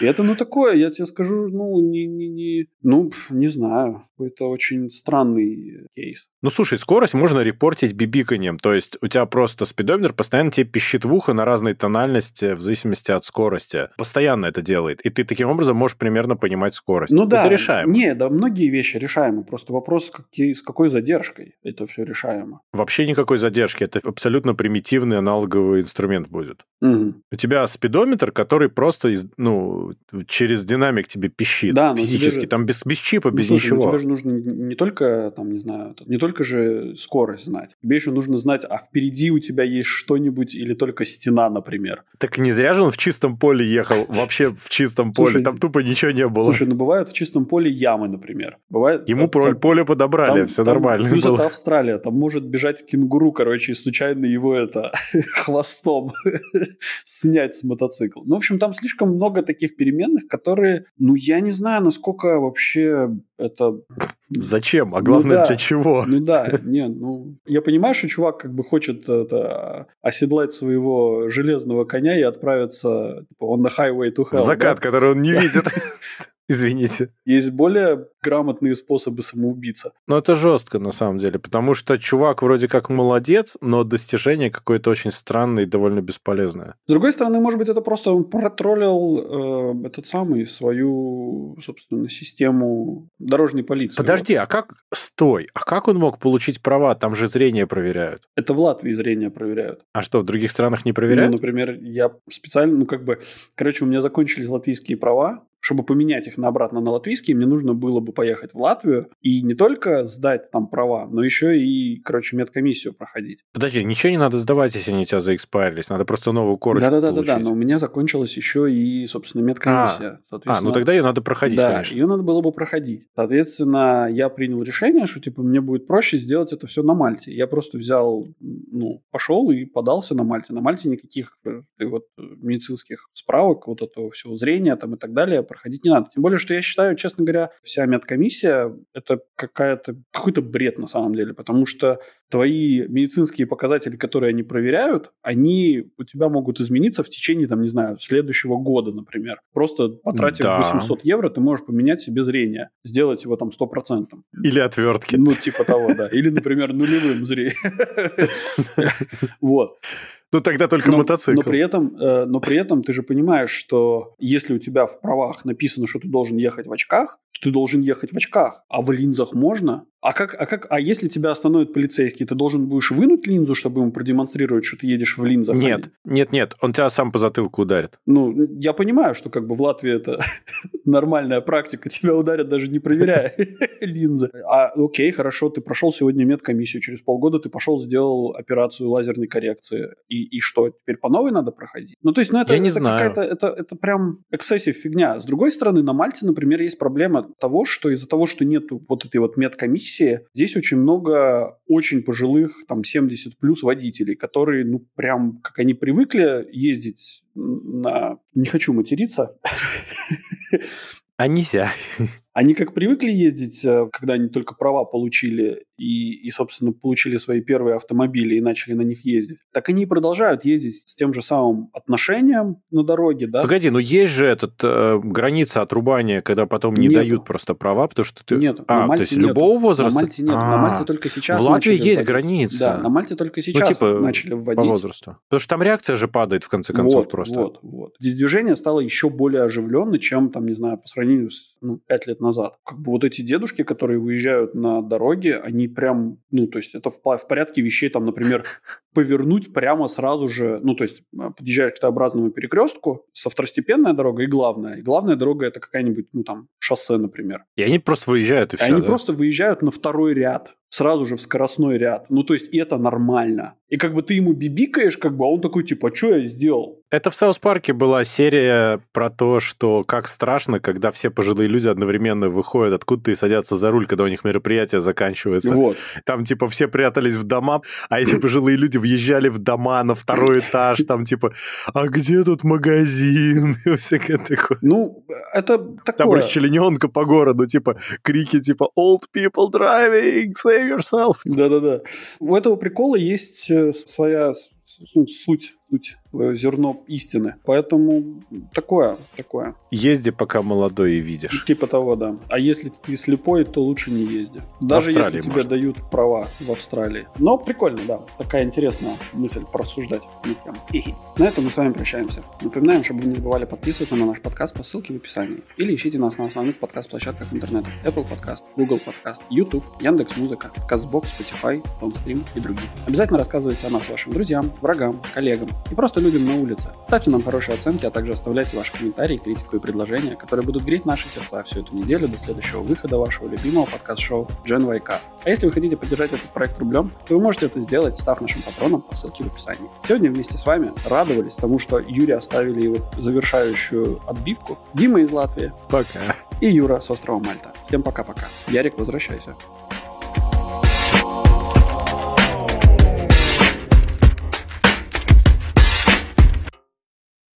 [SPEAKER 2] И это, ну, такое, я тебе скажу, ну, не, не, не, ну, не знаю, это очень странный кейс.
[SPEAKER 1] Ну, слушай, скорость можно репортить бибиканием. То есть у тебя просто спидометр постоянно тебе пищит в ухо на разной тональности в зависимости от скорости. Постоянно это делает. И ты таким образом можешь примерно понимать скорость.
[SPEAKER 2] Ну да,
[SPEAKER 1] Это решаемо.
[SPEAKER 2] Не, да, многие вещи решаемы, просто вопрос, какие, с какой задержкой это все решаемо.
[SPEAKER 1] Вообще никакой задержки. Это абсолютно примитивный аналоговый инструмент будет.
[SPEAKER 2] Мгм.
[SPEAKER 1] У тебя спидометр, который просто из- ну, через динамик тебе пищит
[SPEAKER 2] Да, тебе
[SPEAKER 1] физически.
[SPEAKER 2] же-
[SPEAKER 1] Там без, без чипа,
[SPEAKER 2] Ну,
[SPEAKER 1] без
[SPEAKER 2] слушай, ну,
[SPEAKER 1] ничего.
[SPEAKER 2] тебе же нужно не только, там, не знаю, не только же скорость знать. Тебе еще нужно знать, а впереди у тебя есть что-нибудь или только стена, например.
[SPEAKER 1] Так не зря же он в чистом поле ехал. Вообще в чистом поле. Там тупо ничего не было.
[SPEAKER 2] Слушай, ну бывают в чистом поле ямы, например. Бывает,
[SPEAKER 1] Ему поле, подобрали, все нормально
[SPEAKER 2] Плюс это Австралия, там может бежать кенгуру, короче, и случайно его это хвостом снять с мотоцикла. Ну, в общем, там слишком много таких переменных, которые, ну, я не знаю, насколько вообще это...
[SPEAKER 1] Зачем? А
[SPEAKER 2] Ну
[SPEAKER 1] главное,
[SPEAKER 2] да.
[SPEAKER 1] для чего?
[SPEAKER 2] Ну да, не, ну, я понимаю, что чувак как бы хочет это, оседлать своего железного коня и отправиться типа, on the highway to hell.
[SPEAKER 1] В закат,
[SPEAKER 2] да?
[SPEAKER 1] который он не видит. Извините.
[SPEAKER 2] Есть более грамотные способы самоубийца.
[SPEAKER 1] Но это жестко, на самом деле, потому что чувак вроде как молодец, но достижение какое-то очень странное и довольно бесполезное.
[SPEAKER 2] С другой стороны, может быть, это просто он протроллил э, этот самый свою, собственно, систему дорожной полиции.
[SPEAKER 1] Подожди, а как... Стой, а как он мог получить права? Там же зрение проверяют.
[SPEAKER 2] Вот. Это в Латвии зрение проверяют.
[SPEAKER 1] А что, в других странах не
[SPEAKER 2] Ну,
[SPEAKER 1] проверяют?
[SPEAKER 2] например, я специально, ну, как бы, короче, у меня закончились латвийские права. Чтобы поменять их на обратно на латвийские, мне нужно было бы поехать в Латвию и не только сдать там права, но еще и, короче, медкомиссию проходить.
[SPEAKER 1] Подожди, ничего не надо сдавать, если они у тебя заэкспарились. Надо просто новую корочку
[SPEAKER 2] Да-да-да-да,
[SPEAKER 1] получить.
[SPEAKER 2] но у меня закончилась еще и, собственно, медкомиссия.
[SPEAKER 1] А,
[SPEAKER 2] Соответственно,
[SPEAKER 1] ну тогда ее надо проходить,
[SPEAKER 2] да,
[SPEAKER 1] конечно.
[SPEAKER 2] ее надо было бы проходить. Соответственно, я принял решение, что типа мне будет проще сделать это все на Мальте. Я просто взял, ну, пошел и подался на Мальте. На Мальте никаких э, вот э, медицинских справок, вот этого всего зрения там и так далее проходить не надо. Тем более, что я считаю, честно говоря, вся медкомиссия это какая-то какой-то бред на самом деле, потому что твои медицинские показатели, которые они проверяют, они у тебя могут измениться в течение, там, не знаю, следующего года, например. Просто потратив
[SPEAKER 1] Да.
[SPEAKER 2] 800 евро, ты можешь поменять себе зрение, сделать его там стопроцентным.
[SPEAKER 1] Или отвертки.
[SPEAKER 2] Ну, типа того, да. Или, например, нулевым зрением. Вот.
[SPEAKER 1] Ну тогда только
[SPEAKER 2] но,
[SPEAKER 1] мотоцикл.
[SPEAKER 2] Но при, этом, э, но при этом ты же понимаешь, что если у тебя в правах написано, что ты должен ехать в очках, то ты должен ехать в очках. А в линзах можно? А как, а как, а если тебя остановит полицейский, ты должен будешь вынуть линзу, чтобы ему продемонстрировать, что ты едешь в линзах?
[SPEAKER 1] Нет, нет, нет, он тебя сам по затылку ударит.
[SPEAKER 2] Ну, я понимаю, что как бы в Латвии это нормальная практика, тебя ударят даже не проверяя линзы. А окей, хорошо, ты прошел сегодня медкомиссию, через полгода ты пошел, сделал операцию лазерной коррекции, и, и что, теперь по новой надо проходить? Ну, то есть, ну, это,
[SPEAKER 1] Я не
[SPEAKER 2] это
[SPEAKER 1] знаю.
[SPEAKER 2] какая-то, это, это прям эксцессив фигня. С другой стороны, на Мальте, например, есть проблема того, что из-за того, что нету вот этой вот медкомиссии, здесь очень много очень пожилых, там, 70 плюс водителей, которые, ну, прям, как они привыкли ездить на... Не хочу материться.
[SPEAKER 1] А нельзя.
[SPEAKER 2] Они как привыкли ездить, э, когда они только права получили и, и, собственно, получили свои первые автомобили и начали на них ездить, так они и продолжают ездить с тем же самым отношением на дороге, да?
[SPEAKER 1] Погоди, ну есть же этот э, граница отрубания, когда потом не
[SPEAKER 2] Нету.
[SPEAKER 1] дают просто права, потому что ты...
[SPEAKER 2] Нет,
[SPEAKER 1] а,
[SPEAKER 2] на Мальте
[SPEAKER 1] то есть
[SPEAKER 2] нету.
[SPEAKER 1] любого возраста?
[SPEAKER 2] На Мальте нет, на
[SPEAKER 1] А,
[SPEAKER 2] Мальте только сейчас
[SPEAKER 1] В Латвии есть
[SPEAKER 2] вводить.
[SPEAKER 1] граница.
[SPEAKER 2] Да, на Мальте только сейчас
[SPEAKER 1] ну, типа,
[SPEAKER 2] начали
[SPEAKER 1] по
[SPEAKER 2] вводить.
[SPEAKER 1] возрасту. Потому что там реакция же падает, в конце концов,
[SPEAKER 2] вот,
[SPEAKER 1] просто.
[SPEAKER 2] Вот, вот. Здесь движение стало еще более оживленным, чем, там, не знаю, по сравнению с ну, 5 лет назад. Как бы вот эти дедушки, которые выезжают на дороге, они прям, ну, то есть это в, в порядке вещей, там, например, повернуть прямо сразу же, ну, то есть э, подъезжаешь к Т-образному перекрестку, со второстепенная дорога и главная. И главная дорога это какая-нибудь, ну, там, шоссе, например.
[SPEAKER 1] И они просто выезжают, и
[SPEAKER 2] И
[SPEAKER 1] все.
[SPEAKER 2] они
[SPEAKER 1] да?
[SPEAKER 2] просто выезжают на второй ряд, сразу же в скоростной ряд. Ну, то есть это нормально. И как бы ты ему бибикаешь, как бы, а он такой, типа, а что я сделал?
[SPEAKER 1] Это в Саус Парке была серия про то, что как страшно, когда все пожилые люди одновременно выходят откуда-то и садятся за руль, когда у них мероприятие заканчивается.
[SPEAKER 2] Вот.
[SPEAKER 1] Там, типа, все прятались в дома, а эти пожилые люди въезжали в дома на второй этаж, там, типа, а где тут магазин? И всякое такое.
[SPEAKER 2] Ну, это
[SPEAKER 1] Там
[SPEAKER 2] такое.
[SPEAKER 1] расчлененка по городу, типа, крики, типа, old people driving, save yourself.
[SPEAKER 2] Да-да-да. У этого прикола есть э, своя суть, суть, э, зерно истины. Поэтому такое, такое.
[SPEAKER 1] Езди, пока молодой и видишь.
[SPEAKER 2] Типа того, да. А если ты слепой, то лучше не езди. Даже если тебе дают права в Австралии. Но прикольно, да. Такая интересная мысль порассуждать на тему. Хи-хи. На этом мы с вами прощаемся. Напоминаем, чтобы вы не забывали подписываться на наш подкаст по ссылке в описании. Или ищите нас на основных подкаст-площадках интернета. Apple Podcast, Google Podcast, YouTube, Яндекс.Музыка, Казбокс, Spotify, Тонстрим и другие. Обязательно рассказывайте о нас вашим друзьям, врагам, коллегам и просто людям на улице. Ставьте нам хорошие оценки, а также оставляйте ваши комментарии, критику и предложения, которые будут греть наши сердца всю эту неделю до следующего выхода вашего любимого подкаст-шоу Gen Y Cast. А если вы хотите поддержать этот проект рублем, то вы можете это сделать, став нашим патроном по ссылке в описании. Сегодня вместе с вами радовались тому, что Юре оставили его завершающую отбивку, Дима из Латвии
[SPEAKER 1] Пока.
[SPEAKER 2] и Юра с острова Мальта. Всем пока-пока. Ярик, возвращайся.